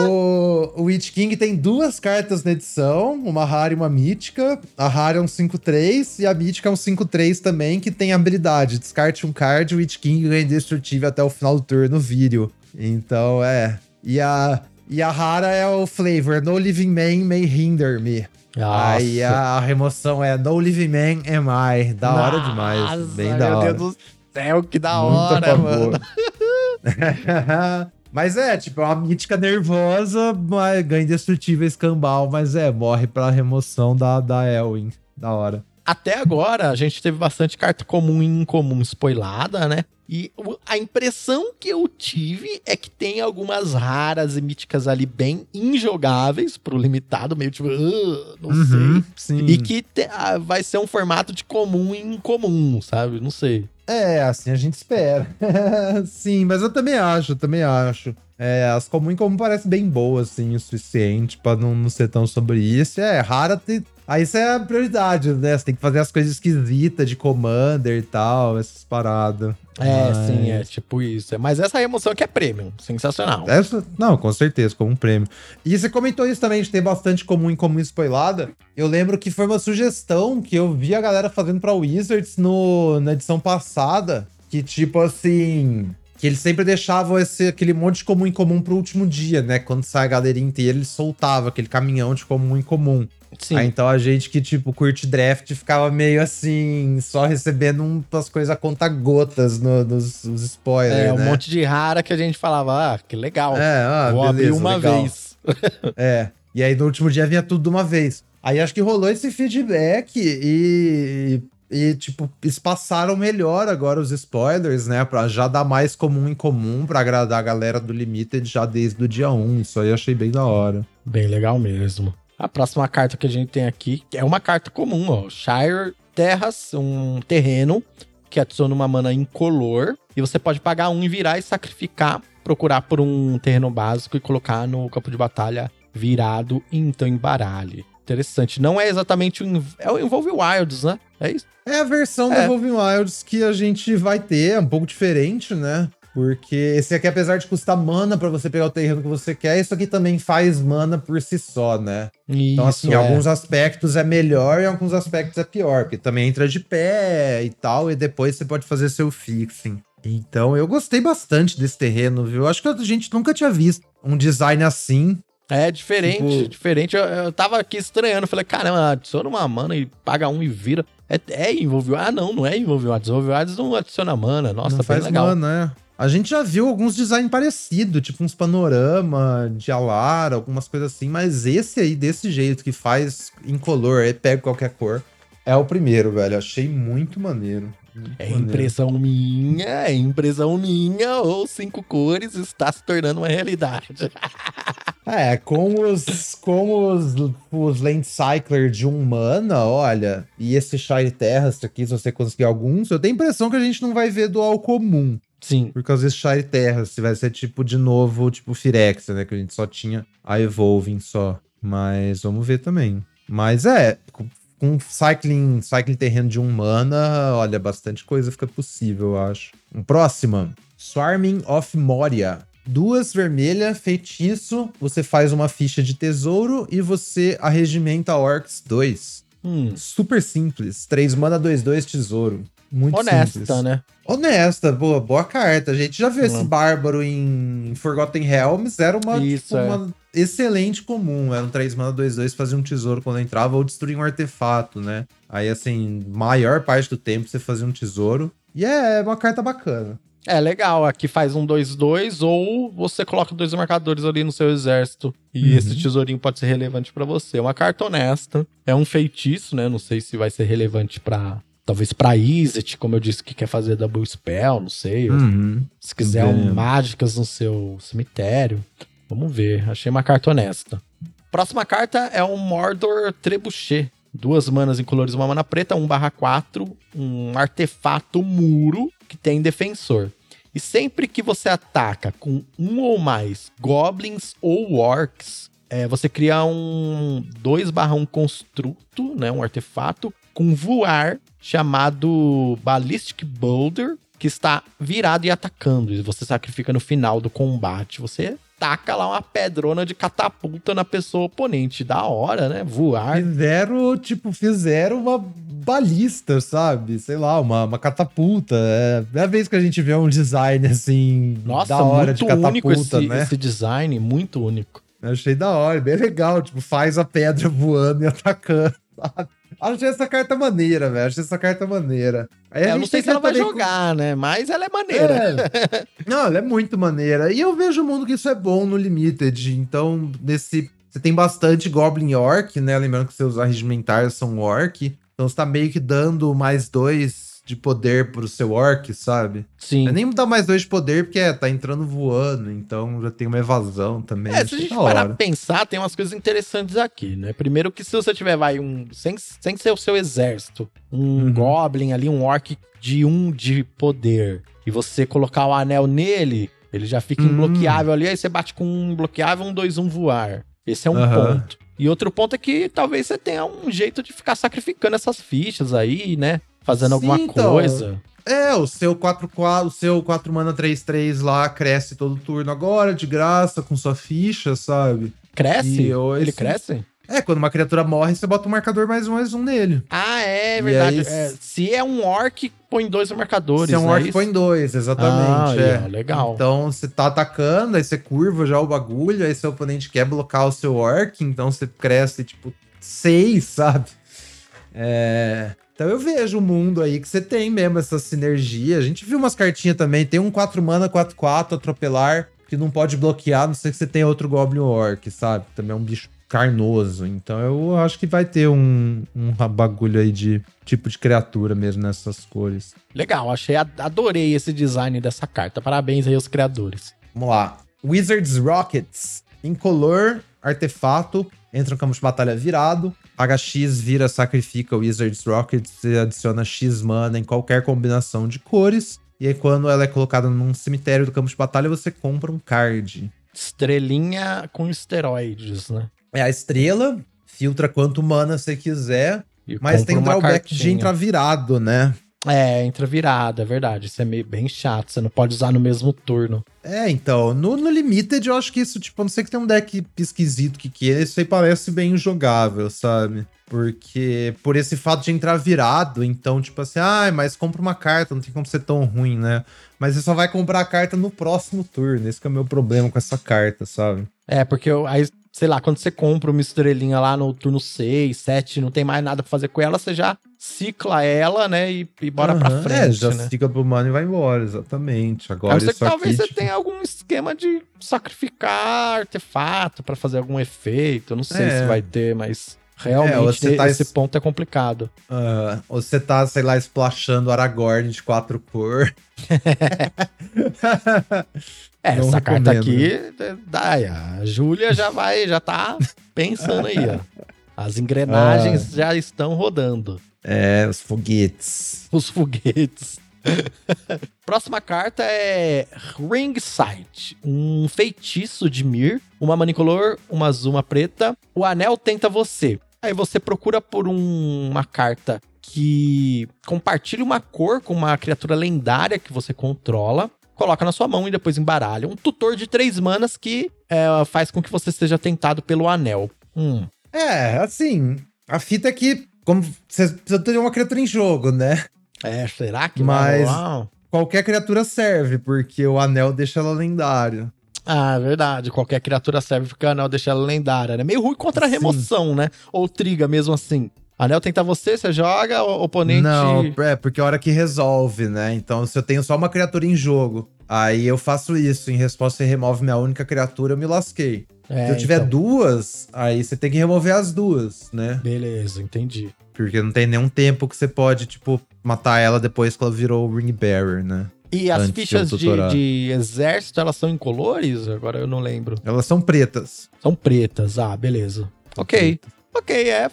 o, Witch King tem duas cartas na edição, uma rara e uma mítica. A rara é um 5-3 e a mítica é um 5-3 também, que tem habilidade. Descarte um card, o Witch King ganha indestrutível até o final do turno, vídeo. Então, é. E a, e a rara é o flavor. No living man may hinder me. Nossa. Aí a remoção é No Living Man Am I. Da Nossa, hora demais. Bem da hora. Meu Deus do céu, que da Muito hora, mano. mas é, tipo, é uma mítica nervosa, mas ganha indestrutível escambau, mas é, morre pra remoção da, da Elwin. Da hora até agora a gente teve bastante carta comum e incomum spoilada, né? E a impressão que eu tive é que tem algumas raras e míticas ali bem injogáveis pro limitado, meio tipo, uh, não uhum, sei. Sim. E que te, ah, vai ser um formato de comum e incomum, sabe? Não sei. É, assim a gente espera. sim, mas eu também acho, eu também acho. É, as comum e comum parecem bem boas, assim, o suficiente para não, não ser tão sobre isso. É, rara tem, Aí isso é a prioridade, né? Você tem que fazer as coisas esquisitas de Commander e tal, essas paradas. É, Mas... sim, é tipo isso. Mas essa emoção aqui é premium, sensacional. Essa, não, com certeza, como um prêmio. E você comentou isso também, de ter bastante comum em comum spoilada. Eu lembro que foi uma sugestão que eu vi a galera fazendo pra Wizards no, na edição passada, que tipo assim que eles sempre deixavam esse, aquele monte de comum em comum pro último dia, né? Quando sai a galerinha inteira, eles soltavam aquele caminhão de comum em comum. Sim. Aí, então a gente que, tipo, curte draft ficava meio assim, só recebendo umas coisas a conta gotas no, nos, nos spoilers. É, um né? monte de rara que a gente falava, ah, que legal. É, ah, Vou beleza, abrir uma legal. vez. é. E aí no último dia vinha tudo de uma vez. Aí acho que rolou esse feedback e, e, tipo, espaçaram melhor agora os spoilers, né? Pra já dar mais comum em comum, pra agradar a galera do Limited já desde o dia 1. Isso aí eu achei bem da hora. Bem legal mesmo. A próxima carta que a gente tem aqui é uma carta comum, ó. Shire Terras, um terreno que adiciona uma mana incolor. E você pode pagar um e virar e sacrificar, procurar por um terreno básico e colocar no campo de batalha virado então embaralhe. Interessante. Não é exatamente o. É o Envolve Wilds, né? É isso? É a versão é. do Envolve Wilds que a gente vai ter, é um pouco diferente, né? Porque esse aqui, apesar de custar mana para você pegar o terreno que você quer, isso aqui também faz mana por si só, né? Isso, então, assim, em é. alguns aspectos é melhor e em alguns aspectos é pior, porque também entra de pé e tal, e depois você pode fazer seu fixing. Então, eu gostei bastante desse terreno, viu? Acho que a gente nunca tinha visto um design assim. É diferente, tipo... diferente. Eu, eu tava aqui estranhando, falei, caramba, adiciona uma mana e paga um e vira. É, é envolvido. Ah, não, não é envolvido. Envolvido não adiciona mana. Nossa, não faz legal. mana, é. A gente já viu alguns designs parecidos, tipo uns panorama de Alara, algumas coisas assim, mas esse aí, desse jeito, que faz incolor, aí pega qualquer cor, é o primeiro, velho. Achei muito maneiro. Muito é maneiro. impressão minha, é impressão minha, ou cinco cores está se tornando uma realidade. é, com os, com os, os Land Cycler de um mana, olha, e esse Shire Terras aqui, se você conseguir alguns, eu tenho a impressão que a gente não vai ver dual comum. Sim. Por causa desse Shire Terra, se vai ser tipo de novo, tipo Firexa, né? Que a gente só tinha a Evolving só. Mas vamos ver também. Mas é, com cycling, cycling terreno de um mana, olha, bastante coisa fica possível, eu acho. Um próximo, Swarming of Moria. duas vermelha, feitiço, você faz uma ficha de tesouro e você arregimenta orcs 2. Hum, Super simples. 3 mana, 2, 2, tesouro. Muito honesta, simples. né? Honesta, boa, boa carta. A gente já viu esse Hum. bárbaro em Forgotten Realms, era uma, Isso, tipo, é. uma excelente comum. Era um 3 mana 2 2 fazia um tesouro quando entrava ou destruía um artefato, né? Aí assim, maior parte do tempo você fazia um tesouro. E é uma carta bacana. É legal, aqui faz um 2-2 ou você coloca dois marcadores ali no seu exército e Uhum. esse tesourinho pode ser relevante pra você. É uma carta honesta, é um feitiço, né? Não sei se vai ser relevante pra talvez pra Izzet, como eu disse que quer fazer double spell, não sei. Uhum. Se quiser um mágicas no seu cemitério, vamos ver. Achei uma carta honesta. Próxima carta é um Mordor Trebuchet. Duas manas incolores, uma mana preta, 1/4, um artefato muro que tem defensor. E sempre que você ataca com um ou mais goblins ou orcs, é, você cria um 2/1 construto, né, um artefato, com voar chamado Ballistic Boulder, que está virado e atacando. E você sacrifica no final do combate. Você taca lá uma pedrona de catapulta na pessoa oponente. Da hora, né? Voar. Fizeram, tipo, fizeram uma balista, sabe? Sei lá, uma, uma catapulta. É é a vez que a gente vê um design assim, Nossa, da hora muito de catapulta, único esse, né? esse design, muito único. Eu achei da hora, bem legal. Tipo, faz a pedra voando e atacando, sabe? Achei essa carta maneira, velho. Achei essa carta maneira. Aí a É, eu gente não sei se ela vai jogar, né? Mas ela é maneira. É. Não, ela é muito maneira. E eu vejo o mundo que isso é bom no Limited. Então, nesse. Você tem bastante Goblin Orc, né? Lembrando que seus arregimentários são Orc. Então você tá meio que dando mais dois de poder pro seu Orc, sabe? Sim. É nem dá mais dois de poder, porque é, tá entrando voando, então já tem uma evasão também. É, se a Achei gente parar pra pensar, tem umas coisas interessantes aqui, né? Primeiro que se você tiver, vai, um. Sem, sem ser o seu exército, um Uhum. Goblin ali, um Orc de um de poder, e você colocar o anel nele, ele já fica Hum. imbloqueável ali, aí você bate com um bloqueável, um 2, um voar. Esse é um Aham. ponto. E outro ponto é que talvez você tenha um jeito de ficar sacrificando essas fichas aí, né? Fazendo Sim, alguma então. coisa. É, o seu 4, 4, o seu 4 mana 3-3 lá cresce todo turno agora, de graça, com sua ficha, sabe? Cresce? E Ele esse- cresce? É, quando uma criatura morre, você bota um marcador mais um, mais um nele. Ah, é verdade. aí, É, se é um orc, põe dois marcadores. Se é um né? orc, põe dois, exatamente. Ah, é. legal. Então você tá atacando, aí você curva já o bagulho, aí seu oponente quer blocar o seu orc, então você cresce tipo 6, sabe? É. Então eu vejo o mundo aí que você tem mesmo essa sinergia. A gente viu umas cartinhas também, tem um 4 mana, 4-4, atropelar, que não pode bloquear, não sei que você tenha outro Goblin Orc, sabe? Também é um bicho carnoso. Então eu acho que vai ter um, um bagulho aí de tipo de criatura mesmo nessas cores. Legal, achei, adorei esse design dessa carta. Parabéns aí aos criadores. Vamos lá. Wizards Rockets. Incolor, artefato, entra no campo de batalha virado. Paga X, vira, sacrifica Wizards Rockets e adiciona X mana em qualquer combinação de cores. E aí, quando ela é colocada num cemitério do campo de batalha, você compra um card. Estrelinha com esteroides, né? É a estrela, filtra quanto mana você quiser, E mas tem drawback de cartinha. entrar virado, né? É, entra virada, é verdade. Isso é meio bem chato. Você não pode usar no mesmo turno. É, então, no, no Limited eu acho que isso, tipo, a não sei que tem um deck esquisito que que é, isso aí parece bem jogável, sabe? Porque por esse fato de entrar virado, então, tipo assim, ah, mas compra uma carta, não tem como ser tão ruim, né? Mas você só vai comprar a carta no próximo turno, esse que é o meu problema com essa carta, sabe? É, porque eu- aí, sei lá, quando você compra uma estrelinha lá no turno 6, 7, não tem mais nada pra fazer com ela, você já cicla ela, né? E, e bora pra Aham, frente, É, já né? fica pro mano e vai embora, exatamente. Agora isso que talvez aqui, você tipo, tenha algum esquema de sacrificar artefato pra fazer algum efeito. Eu não sei É. se vai ter, mas É, realmente você tá esse es- ponto é complicado. ah, ou você tá, sei lá, splashando Aragorn de quatro cor. É, Não essa carta recomendo. aqui, é, dá, a Júlia já vai, já tá pensando aí, ó. As engrenagens Ah. já estão rodando. é, os foguetes. Os foguetes. Próxima carta é Ring Sight, um feitiço de Mir, uma manicolor, uma azul, uma preta. O anel tenta você. Aí você procura por um- uma carta que compartilha uma cor com uma criatura lendária que você controla. coloca na sua mão e depois embaralha. Um tutor de três manas que é, faz com que você seja tentado pelo anel. Hum. É, assim, a fita é que, como você precisa ter uma criatura em jogo, né? É, será que Mas-? Qualquer criatura serve, porque o anel deixa ela lendário. Ah, verdade. Qualquer criatura serve porque o anel deixa ela lendária, né? Meio ruim contra a Sim. remoção, né? Ou triga mesmo assim. Anel tenta você, você joga, o oponente. Não, é, porque a hora que resolve, né? Então, se eu tenho só uma criatura em jogo, aí eu faço isso. Em resposta, você remove minha única criatura, eu me lasquei. É, se eu tiver então. duas, aí você tem que remover as duas, né? Beleza, entendi. Porque não tem nenhum tempo que você pode, tipo, matar ela depois que ela virou o Ring Bearer, né? E as de fichas de, de exército, elas são incolores? Agora eu não lembro. Elas são pretas. São pretas. Ah, beleza. Ok. Ok, é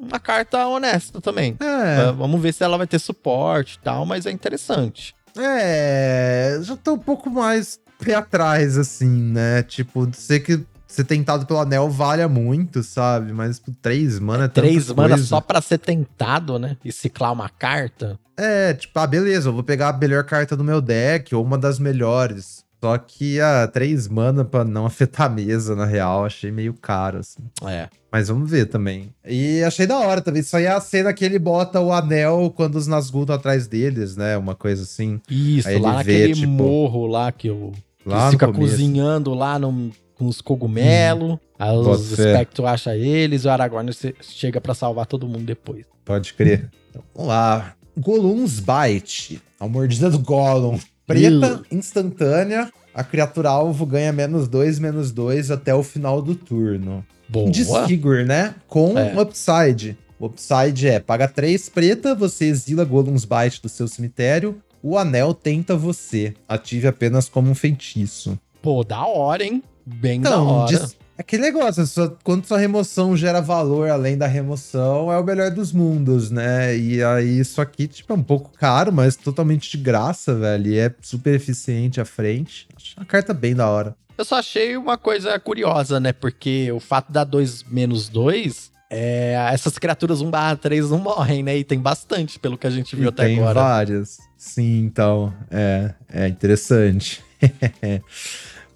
uma carta honesta também. É, Ah, Vamos ver se ela vai ter suporte e tal, mas é interessante. é. Já tô um pouco mais pé atrás, assim, né? Tipo, ser que ser tentado pelo anel valha muito, sabe? Mas por três mana é tanta Três manas coisa. só pra ser tentado, né? E ciclar uma carta. É, tipo, ah, beleza, eu vou pegar a melhor carta do meu deck, ou uma das melhores. Só que a três mana pra não afetar a mesa, na real, achei meio caro, assim. É. Mas vamos ver também. E achei da hora também. Isso aí é a cena que ele bota o anel quando os Nazgûl estão atrás deles, né? Uma coisa assim. Isso, Aí lá ele vê, naquele tipo, morro lá que o que Lá fica começo. cozinhando lá no, com os cogumelos. Bota os fé. espectros acham eles o Aragorn chega pra salvar todo mundo depois. Pode crer. Então, vamos lá. Gollum's Bite. A mordida do Gollum. Preta, instantânea. A criatura alvo ganha menos dois, menos dois até o final do turno. Boa. Disfigure, né? Com É. upside. O upside é paga 3 preta, você exila Gollum's Bite do seu cemitério. O anel tenta você. Ative apenas como um feitiço. Pô, da hora, hein? Bem da Então, hora. dis- é aquele negócio, sua- quando sua remoção gera valor além da remoção, é o melhor dos mundos, né? E aí, isso aqui, tipo, é um pouco caro, mas totalmente de graça, velho. E é super eficiente à frente. Acho uma carta bem da hora. Eu só achei uma coisa curiosa, né? Porque o fato da 2 menos 2, é, essas criaturas 1 barra 3 não morrem, né? E tem bastante, pelo que a gente viu E até tem agora. várias. Sim, então, é, é interessante.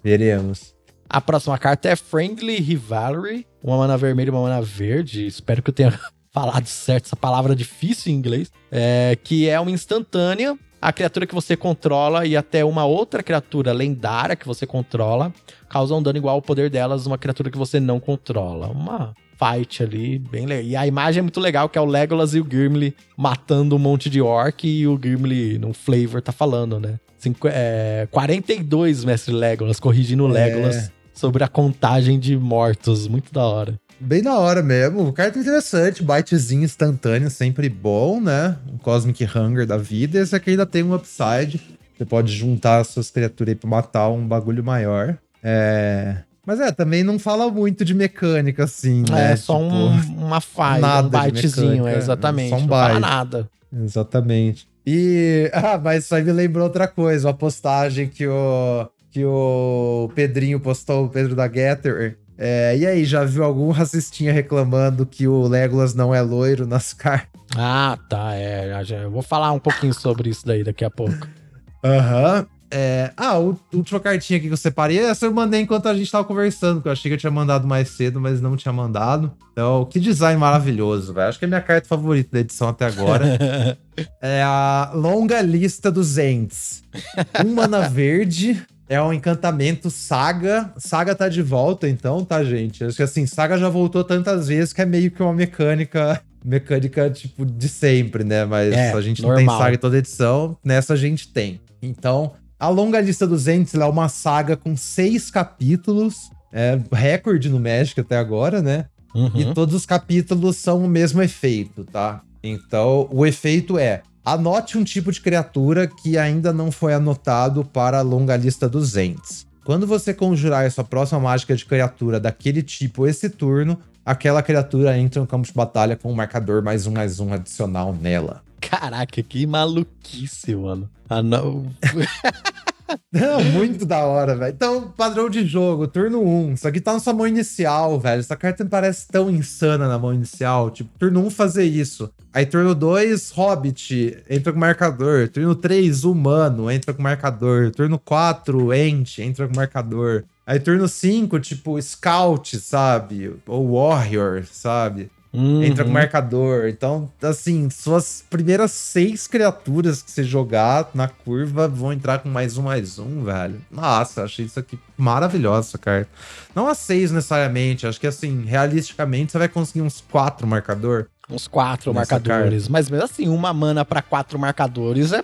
Veremos. A próxima carta é Friendly Rivalry, uma mana vermelha e uma mana verde. Espero que eu tenha falado certo essa palavra difícil em inglês. É, que é uma instantânea. A criatura que você controla e até uma outra criatura lendária que você controla causa um dano igual ao poder delas, uma criatura que você não controla. Uma fight ali, bem legal. E a imagem é muito legal, que é o Legolas e o Gimli matando um monte de orc e o Gimli no flavor tá falando, né? Cinqu é, 42, mestre Legolas, corrigindo o Legolas É. sobre a contagem de mortos. Muito da hora. Bem da hora mesmo. Carta interessante, bitezinho instantâneo, sempre bom, né? Um Cosmic Hunger da vida. Esse aqui ainda tem um upside. Você pode juntar as suas criaturas aí pra matar um bagulho maior. É. Mas é, também não fala muito de mecânica, assim, né? é só Tipo, um, uma falha, nada um bytezinho, é, exatamente. só um não fala byte. nada. Exatamente. E. Ah, mas isso aí me lembrou outra coisa. Uma postagem que o. Que o Pedrinho postou, o Pedro da Getter. É, e aí, já viu algum racistinha reclamando que o Legolas não é loiro nas cartas? Ah, tá. É, já- eu vou falar um pouquinho sobre isso daí daqui a pouco. Aham. É, ah, a última cartinha aqui que eu separei, essa eu mandei enquanto a gente tava conversando, que eu achei que eu tinha mandado mais cedo, mas não tinha mandado. Então, que design maravilhoso, velho. Acho que é a minha carta favorita da edição até agora. é a longa lista dos Ents. Um mana verde. É um encantamento Saga. Saga tá de volta, então, tá, gente? Acho que assim, Saga já voltou tantas vezes que é meio que uma mecânica. Mecânica, tipo, de sempre, né? Mas É, a gente não tem normal. Saga em toda edição. Nessa a gente tem. Então, a longa lista dos Ents ela é uma saga com seis capítulos. É recorde no Magic até agora, né? Uhum. E todos os capítulos são o mesmo efeito, tá? Então, o efeito é: anote um tipo de criatura que ainda não foi anotado para a longa lista dos Ents. Quando você conjurar a sua próxima mágica de criatura daquele tipo esse turno, aquela criatura entra no campo de batalha com um marcador mais um mais um adicional nela. Caraca, que maluquice, mano. Ah, não. Não, muito da hora, velho. Então, padrão de jogo, turno 1. Isso aqui tá na sua mão inicial, velho. Essa carta me parece tão insana na mão inicial. Tipo, turno 1 fazer isso. Aí, turno 2, Hobbit, entra com marcador. Turno 3, Humano, entra com marcador. Turno 4, Ent, entra com marcador. Aí, turno 5, tipo, Scout, sabe? Ou Warrior, sabe? Uhum. Entra com marcador. Então, assim, suas primeiras seis criaturas que você jogar na curva vão entrar com mais um, mais um, velho. Nossa, achei isso aqui maravilhosa essa carta. Não a seis necessariamente, acho que assim, realisticamente, você vai conseguir uns quatro marcador. Uns quatro marcadores. Carta. Mas mesmo assim, uma mana para quatro marcadores é.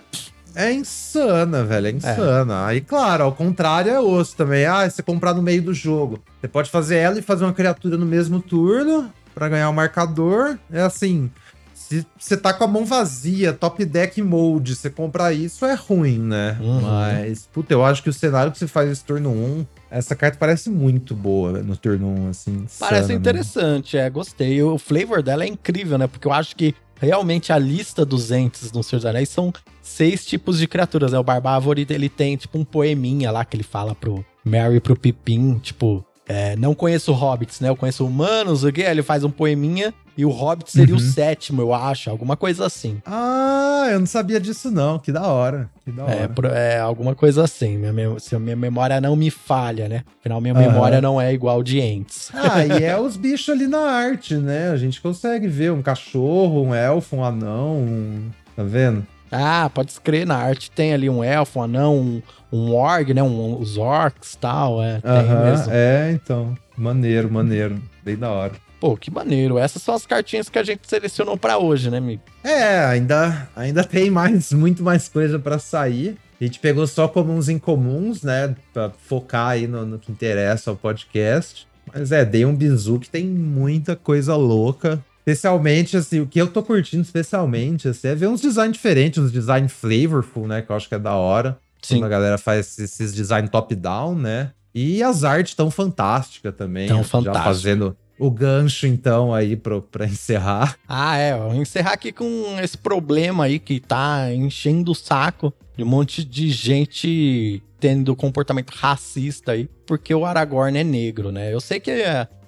É insana, velho. É, é. insana. É. Aí, claro, ao contrário é osso também. Ah, você comprar no meio do jogo. Você pode fazer ela e fazer uma criatura no mesmo turno para ganhar o marcador. É assim, se você tá com a mão vazia, top deck mode, você comprar isso é ruim, né? Uhum. Mas, puta, eu acho que o cenário que você faz esse turno 1, essa carta parece muito boa no turno 1, assim. Parece interessante, é, gostei. O flavor dela é incrível, né? Porque eu acho que realmente a lista dos entes no Senhor dos Anéis são seis tipos de criaturas, né? O Barbávoro, ele tem, tipo, um poeminha lá que ele fala pro Mary e pro Pipim, tipo, é, não conheço hobbits, né? Eu conheço humanos, o que? Ele faz um poeminha e o hobbit seria uhum. o sétimo, eu acho, alguma coisa assim. Ah, eu não sabia disso não, que da hora. Que da é, hora. É, é alguma coisa assim, minha, se a minha memória não me falha, né? Afinal, minha uhum. memória não é igual de entes. Ah, e é os bichos ali na arte, né? A gente consegue ver um cachorro, um elfo, um anão, um... tá vendo? Ah, pode escrever na arte. Tem ali um elfo, um anão, um, um org, né? Um, os orcs e tal. É, mesmo. É, então. Maneiro, maneiro. Bem da hora. Pô, que maneiro. Essas são as cartinhas que a gente selecionou para hoje, né, amigo? É, ainda, ainda tem mais, muito mais coisa para sair. A gente pegou só comuns incomuns, né? Pra focar aí no, no que interessa ao podcast. Mas é, dei um bizu que tem muita coisa louca. Especialmente, assim, o que eu tô curtindo especialmente, assim, é ver uns designs diferentes, uns design flavorful, né? Que eu acho que é da hora. Sim. Quando a galera faz esses design top-down, né? E as artes tão fantásticas também. Tão fantásticas. Já fazendo o gancho, então, aí pra, pra encerrar. Ah, é. Vou encerrar aqui com esse problema aí que tá enchendo o saco de um monte de gente tendo comportamento racista aí, porque o Aragorn é negro, né? Eu sei que,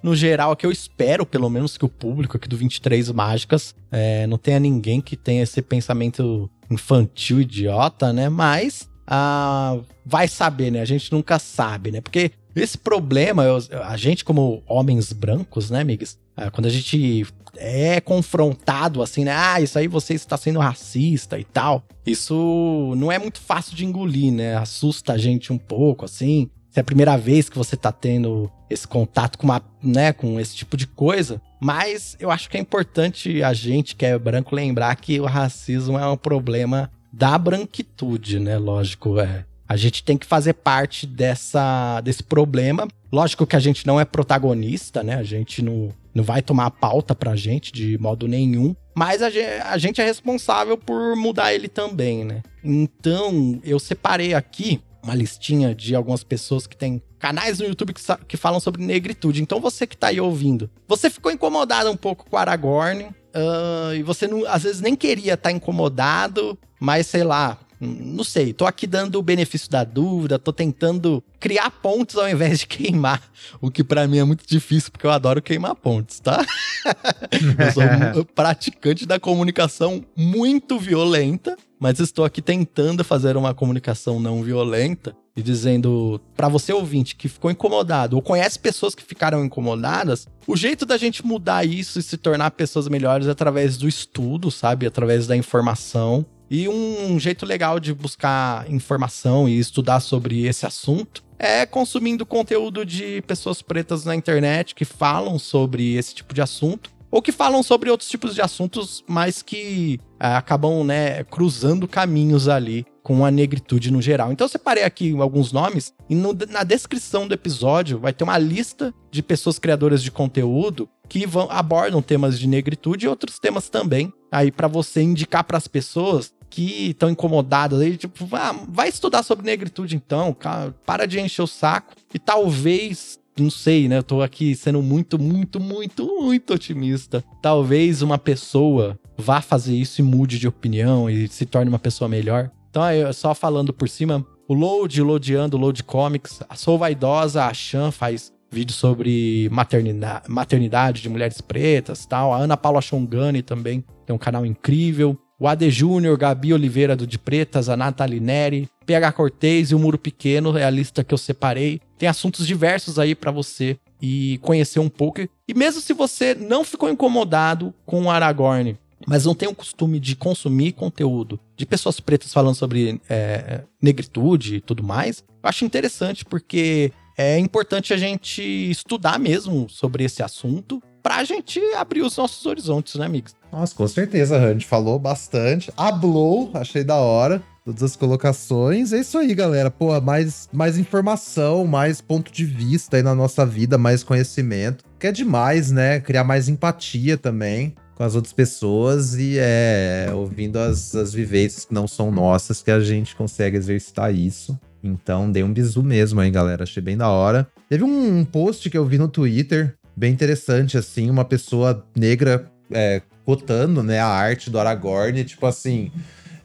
no geral, que eu espero, pelo menos, que o público aqui do 23 Mágicas é, não tenha ninguém que tenha esse pensamento infantil, idiota, né? Mas ah, vai saber, né? A gente nunca sabe, né? Porque esse problema, eu, a gente, como homens brancos, né, amigos? É, quando a gente é confrontado assim, né? Ah, isso aí você está sendo racista e tal. Isso não é muito fácil de engolir, né? Assusta a gente um pouco, assim. Se é a primeira vez que você tá tendo esse contato com uma, né, com esse tipo de coisa. Mas eu acho que é importante a gente que é branco lembrar que o racismo é um problema da branquitude, né? Lógico, é. A gente tem que fazer parte dessa, desse problema. Lógico que a gente não é protagonista, né? A gente não, não vai tomar a pauta pra gente de modo nenhum. Mas a gente, a gente é responsável por mudar ele também, né? Então, eu separei aqui uma listinha de algumas pessoas que têm canais no YouTube que, que falam sobre negritude. Então, você que tá aí ouvindo, você ficou incomodado um pouco com Aragorn. Uh, e você não, às vezes nem queria estar tá incomodado, mas sei lá, não sei, tô aqui dando o benefício da dúvida, tô tentando criar pontes ao invés de queimar, o que para mim é muito difícil, porque eu adoro queimar pontes, tá? eu sou um praticante da comunicação muito violenta, mas estou aqui tentando fazer uma comunicação não violenta e dizendo para você ouvinte que ficou incomodado ou conhece pessoas que ficaram incomodadas, o jeito da gente mudar isso e se tornar pessoas melhores é através do estudo, sabe? Através da informação. E um jeito legal de buscar informação e estudar sobre esse assunto é consumindo conteúdo de pessoas pretas na internet que falam sobre esse tipo de assunto ou que falam sobre outros tipos de assuntos, mas que é, acabam, né, cruzando caminhos ali com a negritude no geral. Então eu separei aqui alguns nomes e no, na descrição do episódio vai ter uma lista de pessoas criadoras de conteúdo que vão abordam temas de negritude e outros temas também. Aí para você indicar para as pessoas que estão incomodadas aí, tipo, ah, vai estudar sobre negritude então, cara, para de encher o saco e talvez, não sei, né, eu tô aqui sendo muito, muito, muito, muito otimista. Talvez uma pessoa vá fazer isso e mude de opinião e se torne uma pessoa melhor. Então, só falando por cima, O Load, Loadando, Load Comics. A Sou Vaidosa, a Chan faz vídeo sobre maternidade, maternidade de mulheres pretas tal. A Ana Paula Chongani também tem um canal incrível. O AD Júnior, Gabi Oliveira do De Pretas, a Nathalie Neri, PH Cortez e o Muro Pequeno é a lista que eu separei. Tem assuntos diversos aí para você e conhecer um pouco. E mesmo se você não ficou incomodado com o Aragorn, mas não tem o costume de consumir conteúdo de pessoas pretas falando sobre é, negritude e tudo mais, eu acho interessante porque é importante a gente estudar mesmo sobre esse assunto pra gente abrir os nossos horizontes, né, amigos? Nossa, com certeza, gente falou bastante. Hablou, achei da hora. Todas as colocações. É isso aí, galera. Pô, mais, mais informação, mais ponto de vista aí na nossa vida, mais conhecimento. Que é demais, né? Criar mais empatia também com as outras pessoas e é ouvindo as, as vivências que não são nossas que a gente consegue exercitar isso. Então, dei um bisu mesmo aí, galera. Achei bem da hora. Teve um post que eu vi no Twitter, bem interessante, assim, uma pessoa negra é, cotando, né, a arte do Aragorn, tipo assim.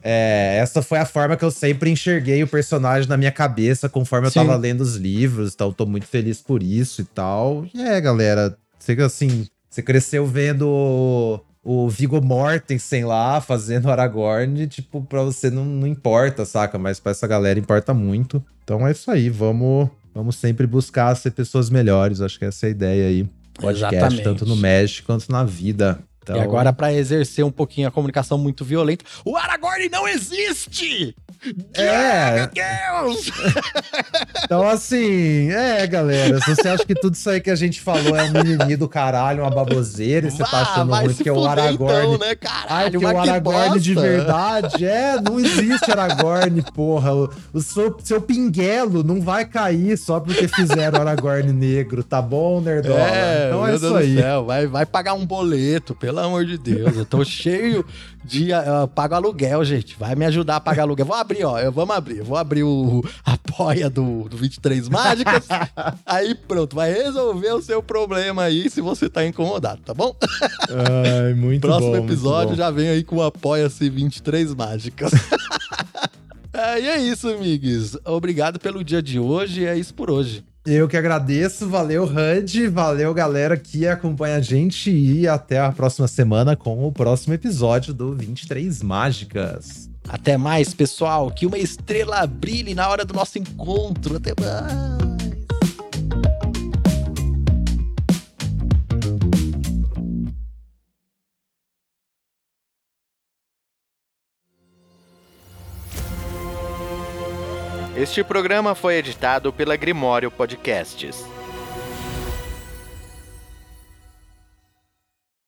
É, essa foi a forma que eu sempre enxerguei o personagem na minha cabeça conforme eu Sim. tava lendo os livros, então tô muito feliz por isso e tal. E é, galera, você assim, você cresceu vendo o, o Viggo Mortensen lá fazendo Aragorn, tipo, pra você não, não importa, saca? Mas pra essa galera importa muito. Então é isso aí, vamos, vamos sempre buscar ser pessoas melhores, acho que essa é a ideia aí. Podcast, Exatamente. tanto no Magic quanto na vida. Então... E agora, para exercer um pouquinho a comunicação muito violenta, o Aragorn não existe! É. Meu Deus! então, assim, é, galera. Se você acha que tudo isso aí que a gente falou é um mimimi do caralho, uma baboseira, e você tá achando muito que é o Aragorn. Então, né? Caralho, Ai, que o Aragorn de verdade. É, não existe Aragorn, porra. O, o seu, seu pinguelo não vai cair só porque fizeram Aragorn negro, tá bom, Nerdola? É, então é isso aí. Céu, vai, vai pagar um boleto, pelo amor de Deus. Eu tô cheio de. Uh, pago aluguel, gente. Vai me ajudar a pagar aluguel. Vou abrir, ó. Eu, vamos abrir. Vou abrir o apoia do, do 23 Mágicas. aí pronto, vai resolver o seu problema aí se você tá incomodado, tá bom? Ai, muito Próximo bom, episódio já vem aí com o Apoia-se 23 Mágicas. é, e é isso, amigos. Obrigado pelo dia de hoje. É isso por hoje. Eu que agradeço, valeu HUD, valeu galera que acompanha a gente e até a próxima semana com o próximo episódio do 23 Mágicas. Até mais, pessoal, que uma estrela brilhe na hora do nosso encontro. Até mais. Este programa foi editado pela Grimório Podcasts.